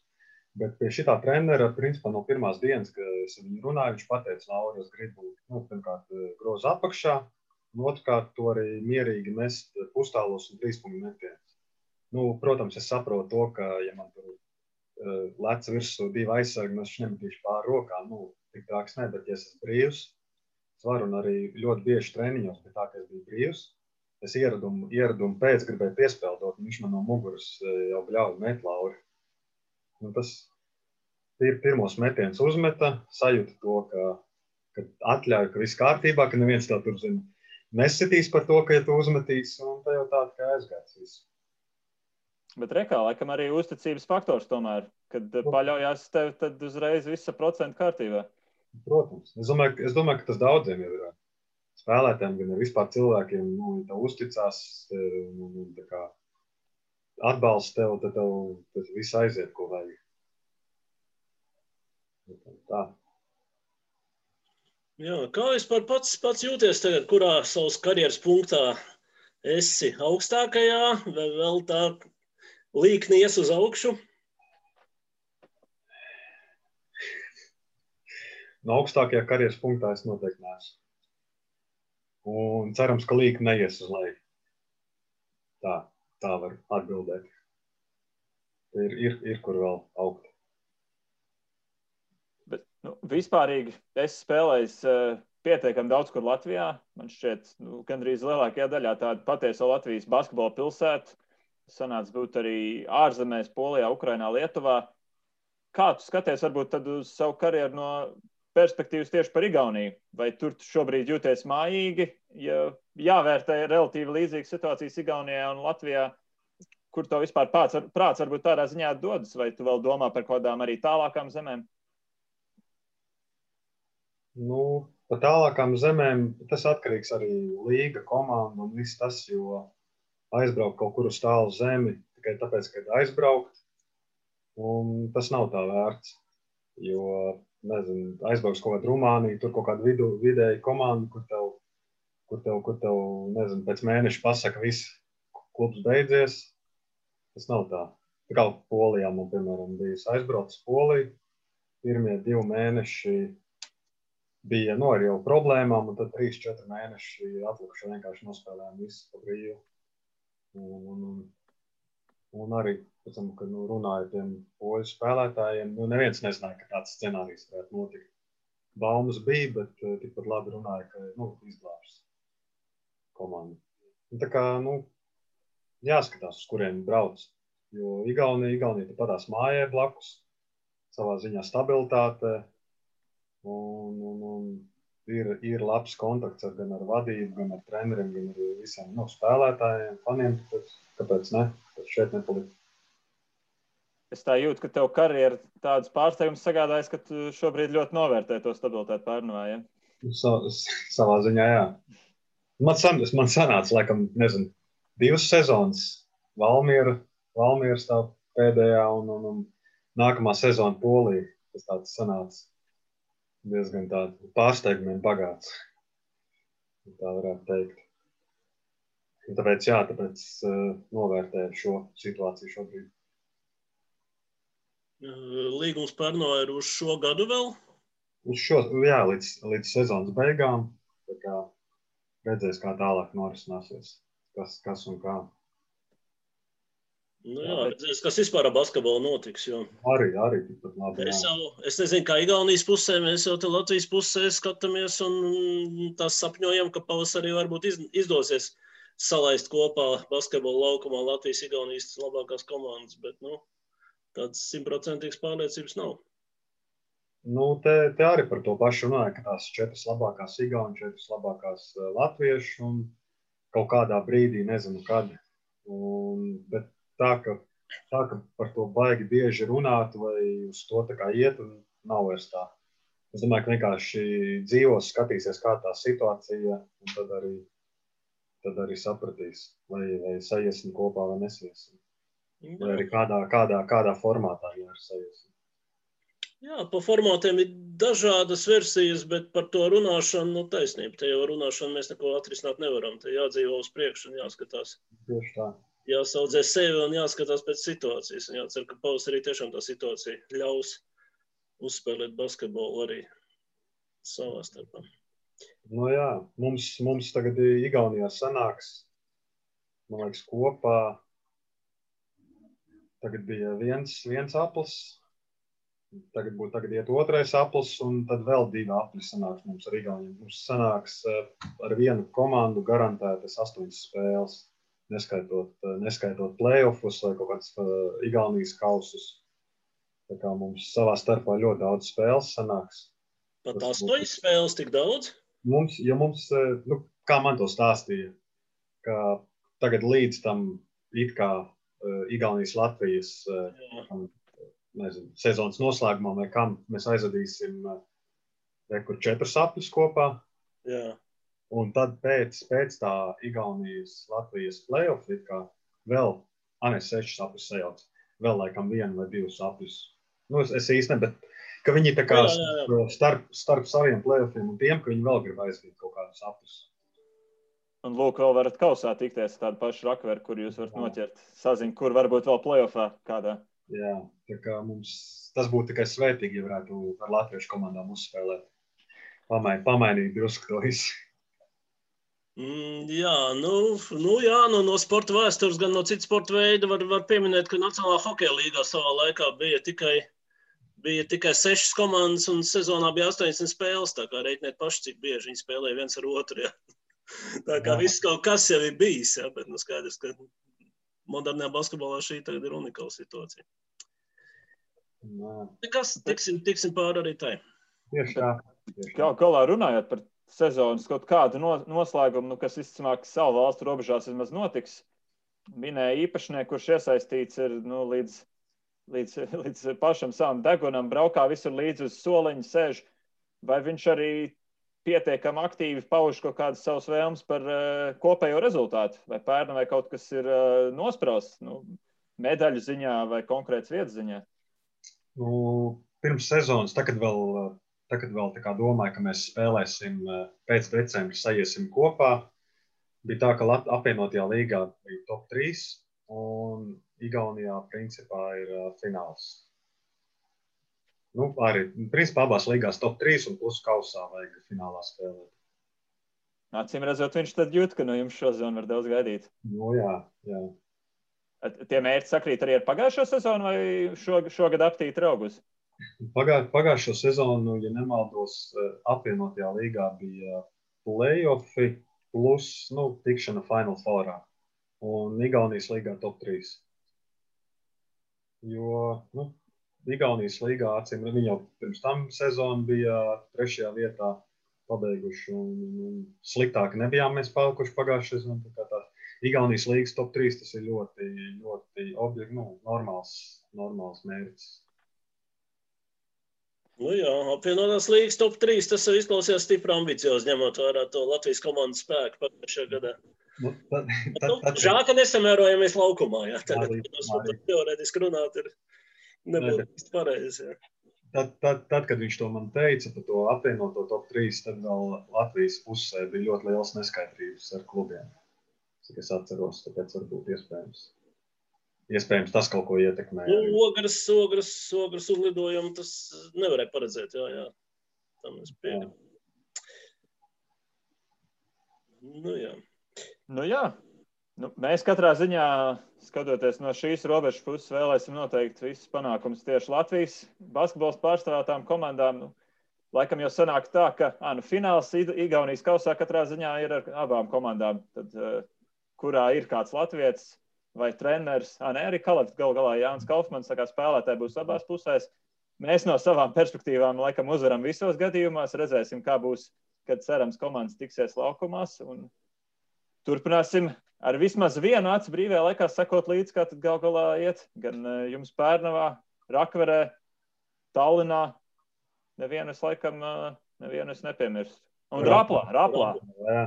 Bet pie šī trenera, principā no pirmās dienas, kad es viņu runāju, viņš teica, Laura, es gribu, nu, pirmkārt, grozu apakšā, un otrkārt, to arī mierīgi mest pustālos un trīspunktu metienus. Nu, protams, es saprotu to, ka, ja man tur uh, lec virsū divi aizsargi, nu, es nemetīšu pāri rokām, nu, tik trāks ne, bet ja es esmu brīvs, svaru un arī ļoti bieži treniņos, bet tā, ka es biju brīvs. Es ieradumu, ieradumu pēc gribēju piespēlēt, un viņš man no muguras e, jau bļauj met lauri. Un tas ir pirmos metienus uzmeta, sajūta to, ka, ka atļauj, ka viss kārtībā, ka neviens tā tur zina. Nesitīs par to, ka ja tu uzmetīs, un tā jau tāda kā aizgājis. Bet rekā, laikam arī uzticības faktors tomēr, kad paļaujās tev, tad uzreiz visa procenta kārtībā. Protams, es domāju, es domāju, ka tas daudziem ir spēlētājiem, gan arī vispār cilvēkiem, nu, ja uzticās un, un, un kā, atbalsta tev, tad tev tas viss aiziet, ko vajag. Tā. Jā, kā vispār pats, pats jūties tagad, kurā savas karjeras punktā esi augstākajā, vai vēl tā līkni ies uz augšu? No augstākajā karjeras punktā es noteikti neesmu. Un cerams, ka līka neies uz leju. Tā, tā var atbildēt. Ir, ir, ir kur vēl augt. Bet, nu, vispārīgi es spēlēju uh, pietiekami daudz kur Latvijā. Man šķiet, nu, gandrīz lielākajā daļā tāda patiesa Latvijas basketbola pilsēta. Sanāca būt arī ārzemēs, Polijā, Ukrainā, Lietuvā. Kā tu skaties varbūt uz savu karjeru no perspektīvas tieši par Igauniju. Vai tur šobrīd jūties mājīgi, ja jāvērtē relatīvi līdzīgas situācijas Igaunijā un Latvijā? Kur to vispār prāts, prāts varbūt tādā ziņā dodas, vai tu vēl domā par kaut kādām arī tālākām zemēm? Nu, par tālākām zemēm tas atkarīgs arī līga, komanda un viss tas, jo aizbraukt kaut kur uz tālu zemi tikai tāpēc, ka aizbraukt, tas nav tā vērts. Jo nezinu, aizbrauks kaut kādā Rumānijā, tur kaut kāda vidu, vidēja komanda, kur tev, kur tev, kur tev nezinu, pēc mēneša pasaka, viss klubs beidzies. Tas nav tā. Tā kā Polijā man, piemēram, bija aizbraucis Polija. Pirmie divi mēneši bija no nu, jau problēmām, un tad trīs, četri mēneši atlikuši vienkārši nospēlējām visu pa brīvu. Un, un, un, Un arī, pēc tam, kad nu, runāju ar tiem poļu spēlētājiem, nu, neviens nezināja, ka tāds scenārijs varētu notikt. Baumas bija, bet uh, tikpat labi runāja, ka nu, izglābs komandu. Un tā kā, nu, jāskatās, uz kuriem brauc. Jo Igaunija, Igaunija patās mājai blakus, savā ziņā stabilitāte. Un, un, un ir, ir labs kontakts ar, gan ar vadību, gan ar treneriem, gan ar visiem nu, spēlētājiem, faniem. Tāpēc, kāpēc ne? Tāpēc šeit nepalikt. Es tā jūtu, ka tev karjeras tādas pārsteigums sagādājas, ka tu šobrīd ļoti novērtē to stabilitāti pārnavā. Ja? Sa, savā ziņā, jā. Man, san, man sanāca, laikam, nezinu, divas sezonas Valmiera, Valmiera stāv pēdējā un, un, un nākamā sezona Polija. Tas tāds sanāca diezgan pārsteigumiem bagāts. Tā varētu teikt. Un tāpēc, jā, tāpēc uh, novērtēju šo situāciju šobrīd. Līgums Pērno ir uz šo gadu vēl? Uz šo, jā, līdz, līdz sezonas beigām. Kā redzēs, kā tālāk norisināsies, kas, kas un kā. Nu jā, redzēs, kas vispār ar basketbolu notiks. Jo... Arī, arī labi, es, jau, es nezinu, kā Igaunijas pusē, mēs jau te Latvijas pusē skatāmies un tās sapņojam, ka pavasarī varbūt iz, izdosies salaist kopā basketbolu laukumā Latvijas Igaunijas labākās komandas, bet nu, tādas simtprocentīgas pārliecības nav. Nu, te, te arī par to pašu runāja, ka tās četras labākās Igaunijas, četras labākās eh, latviešu un kaut kādā brīdī, nezinu kad. Un, bet tā, ka, tā, ka par to baigi bieži runāt vai uz to iet, un nav vairs tā. Es domāju, ka vienkārši dzīvos, skatīsies, kā tā situācija, un tad arī, tad arī sapratīs, vai, vai sajiesim kopā vai nesiesim. Vai arī kādā, kādā, kādā formātā jāsajiesim. Jā, pa formātiem ir dažādas versijas, bet par to runāšanu, nu, taisnība. Te jau runāšanu mēs neko atrisināt nevaram. Te jādzīvo uz priekšu un jāskatās. Tieši tā jāsaudzē sevi un jāskatās pēc situācijas. Un jācer, ka pavasarī tiešām tā situācija ļaus uzspēlēt basketbolu arī savā starpā. Nu jā, mums, mums tagad Igaunijā sanāks, man liekas, kopā. Tagad bija viens, viens aplis, tagad būs tagad iet otrais aplis, un tad vēl divi apli sanāks mums ar Igauniju. Mums sanāks eh, ar vienu komandu garantētas astoņas spēles neskaitot, eh, neskaitot playoffus vai kaut kādus uh, Igaunijas kausus. Tā kā mums savā starpā ļoti daudz spēles sanāks. Pat astoņas spēles tik daudz? Mums, ja mums, eh, nu, kā man to stāstīja, ka tagad līdz tam it kā uh, Igaunijas Latvijas uh, nezinu, sezonas noslēgumam vai kam mēs aizvadīsim uh, kur četrus apļus kopā. Jā. Un tad pēc, pēc tā Igaunijas, Latvijas playoff, kā vēl, nē, sešas aplis sajauc, vēl laikam vienu vai divus aplis. Nu, es, es īsti ne, bet ka viņi tā kā jā, jā, jā. Starp, starp saviem playoffiem un tiem, ka viņi vēl grib aizvīt kaut kādus aplis. Un lūk, vēl varat kausā tikties tādu pašu rakveru, kur jūs varat noķert. Sazin, kur varbūt vēl playoffā kādā. Jā, tā kā mums tas būtu tikai svētīgi, ja varētu ar latviešu komandām uzspēlēt. Pamainīt, pamainīt drusku to visu. Mm, jā, nu, nu, jā nu, no sporta vēstures, gan no citu sporta veidu var, var pieminēt, ka Nacionālā hokeja līgā savā laikā bija tikai, bija tikai sešas komandas un sezonā bija 80 spēles. Tā kā reiķiniet paši, cik bieži viņi spēlēja viens ar otru. Jā. Tā kā jā. viss kaut kas jau ir bijis, jā, bet nu, skaidrs, ka modernajā basketbolā šī tagad ir unikāla situācija. Kas tiksim, tiksim pāri arī tai. Tieši tā. Kā galā runājot par sezonas kaut kādu noslēgumu, nu, kas visticamāk savu valstu robežās vismaz notiks. Minēja īpašnieku, kurš iesaistīts ir nu, līdz, līdz, līdz pašam savam degunam, braukā visur līdzi uz soliņa, sēž. Vai viņš arī pietiekami aktīvi pauž kaut kādas savas vēlmes par uh, kopējo rezultātu, vai pērnu, vai kaut kas ir uh, nosprausts nu, medaļu ziņā vai konkrēts vietas ziņā? Nu, pirms sezonas, tā, kad vēl Tagad vēl domāju, ka mēs spēlēsim pēc decembra, sajiesim kopā. Bija tā, ka Lat apvienotajā līgā bija top 3 un Igaunijā principā ir fināls. Nu, arī principā abās līgās top 3 un plus kausā vajag finālā spēlēt. Acīm redzot, viņš tad jūt, ka no jums šo zonu var daudz gaidīt. Nu, jā, jā. Tie mērķi sakrīt arī ar pagājušo sezonu vai šo, šogad aptīti augus? Pagā, pagājušo sezonu, ja nemaldos, apvienotajā līgā bija playoffi plus nu, tikšana Final Fourā un Igaunijas līgā top 3. Jo nu, Igaunijas līgā acīm viņi jau pirms tam sezonu bija trešajā vietā pabeiguši. Un, un sliktāk nebijām mēs palikuši pagājušajā sezonā. Tā kā Igaunijas līnijas top 3 tas ir ļoti, ļoti objekt, nu, normāls, normāls mērķis. Nu jā, apvienotās līnijas top 3 tas izklausījās stipri ambiciozi, ņemot vērā to Latvijas komandas spēku pagājušajā gadā. Nu, tad, tad, tad, Žēl, ka nesamērojamies laukumā. Jā, tad, arī, arī. teorētiski runāt ir nebūtu īsti pareizi. Jā. Tad, tad, tad, kad viņš to man teica par to apvienoto top 3, tad vēl Latvijas pusē bija ļoti liels neskaidrības ar klubiem. Cik es atceros, tāpēc varbūt iespējams. Iespējams, tas kaut ko ietekmē. Nu, ogres, ogres, ogres uzlidojumu tas nevarēja paredzēt. Jā, jā. Tam es pieņemu. Nu, jā. Nu, jā. Nu, mēs katrā ziņā, skatoties no šīs robežas puses, vēlēsim noteikti visus panākumus tieši Latvijas basketbola pārstāvētām komandām. Nu, laikam jau sanāk tā, ka à, nu, fināls Igaunijas kausā katrā ziņā ir ar abām komandām, tad, uh, kurā ir kāds latviečs vai treneris. Ne, arī Kalats gal galā Jānis Kaufmans, kā spēlētāji būs abās pusēs. Mēs no savām perspektīvām laikam uzvaram visos gadījumos, redzēsim, kā būs, kad cerams komandas tiksies laukumās. Un turpināsim ar vismaz vienu acu brīvajā laikā sekot līdzi, kā tad gal galā iet. Gan jums Pērnavā, Rakverē, Tallinā. Nevienu es laikam, nevienu es nepiemirstu. Un Raplā, Raplā.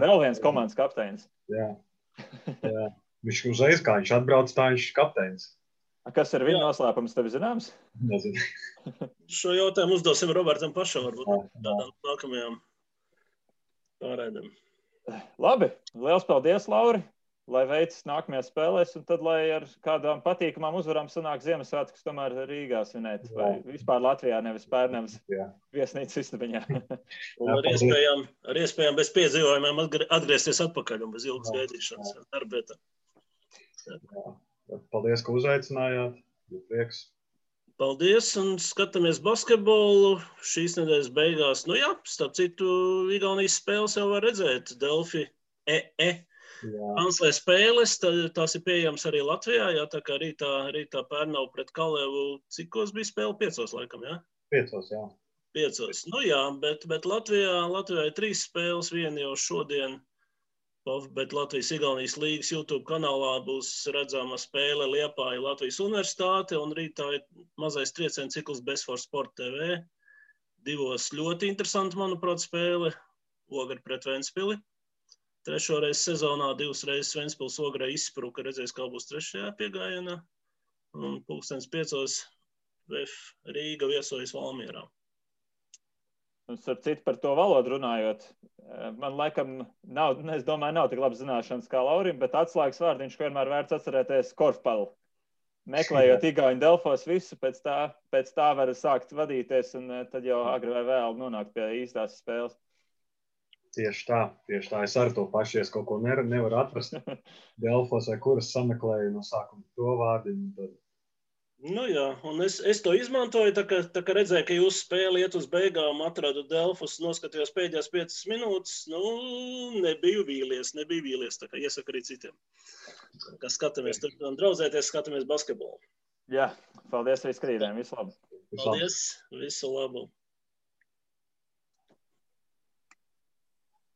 Vēl viens komandas kapteinis. Jā. Jā. Viņš uzreiz, kā viņš atbrauc, tā viņš ir kapteinis. Kas ir viņa noslēpums, tev zināms? Nezinu. Šo jautājumu uzdosim Robertam pašam, varbūt tādām nākamajām pārēdēm. Labi, liels paldies, Lauri! Lai veicas nākamajās spēlēs, un tad, lai ar kādām patīkamām uzvarām sanāk Ziemassvētkus, tomēr Rīgā svinēt, vai vispār Latvijā, nevis Pērnēmas viesnīcas istabiņā. ar iespējām, ar iespējām bez piedzīvojumiem atgriezties atpakaļ un bez ilgas gaidīšanas darbētā. Paldies, ka uzaicinājāt. Prieks. Paldies, un skatāmies basketbolu šīs nedēļas beigās. Nu jā, starp citu, Igaunijas spēles jau var redzēt. Delfi EE. Anslē spēles, tā, tās ir pieejamas arī Latvijā, jā, tā kā rītā, rītā Pērnau pret Kalēvu, cikos bija spēle? Piecos laikam, jā? Piecos, jā. Piecos, nu jā, bet, bet Latvijā, Latvijā ir trīs spēles, viena jau šodien Bet Latvijas-Igaunijas līgas YouTube kanālā būs redzama spēle Liepāja Latvijas Universitāte un rītā ir mazais triecienu cikls Best for Sport TV. Divos ļoti interesanti, manuprāt, spēle Ogri pret Ventspili. Trešo reizi sezonā divas reizes Ventspils Ograi izspruka, redzēs, kā būs trešajā piegājienā. Un pulkstens piecos VF Rīga viesojas Valmierā. Un, starp citu, par to valodu runājot, eh, man laikam nav, es domāju, nav tik labas zināšanas kā Laurim, bet atslēgas vārdiņš vienmēr vērts atcerēties korfpalu. Meklējot Igauni Delfos visu, pēc tā, pēc tā var sākt vadīties, un eh, tad jau agri vai vēl nonākt pie īstās spēles. Tieši tā, tieši tā. Es ar to pašu, ja kaut ko nevaru atrast. Delfos vai kuras sameklēju no sākuma to vārdiņu, tad Nu, jā, un es, es to izmantoju. Tā kā, tā kā redzēju, ka jūsu spēle iet uz beigām, atradu Delfus, noskatījos pēdējās piecas minūtes. Nu, nebiju vīlies, nebiju vīlies. Tā kā iesaku arī citiem. Kā skatāmies, turpinām draudzēties, skatāmies basketbolu. Jā, paldies, arī skrīdēm. Visu labu! Paldies, visu labu!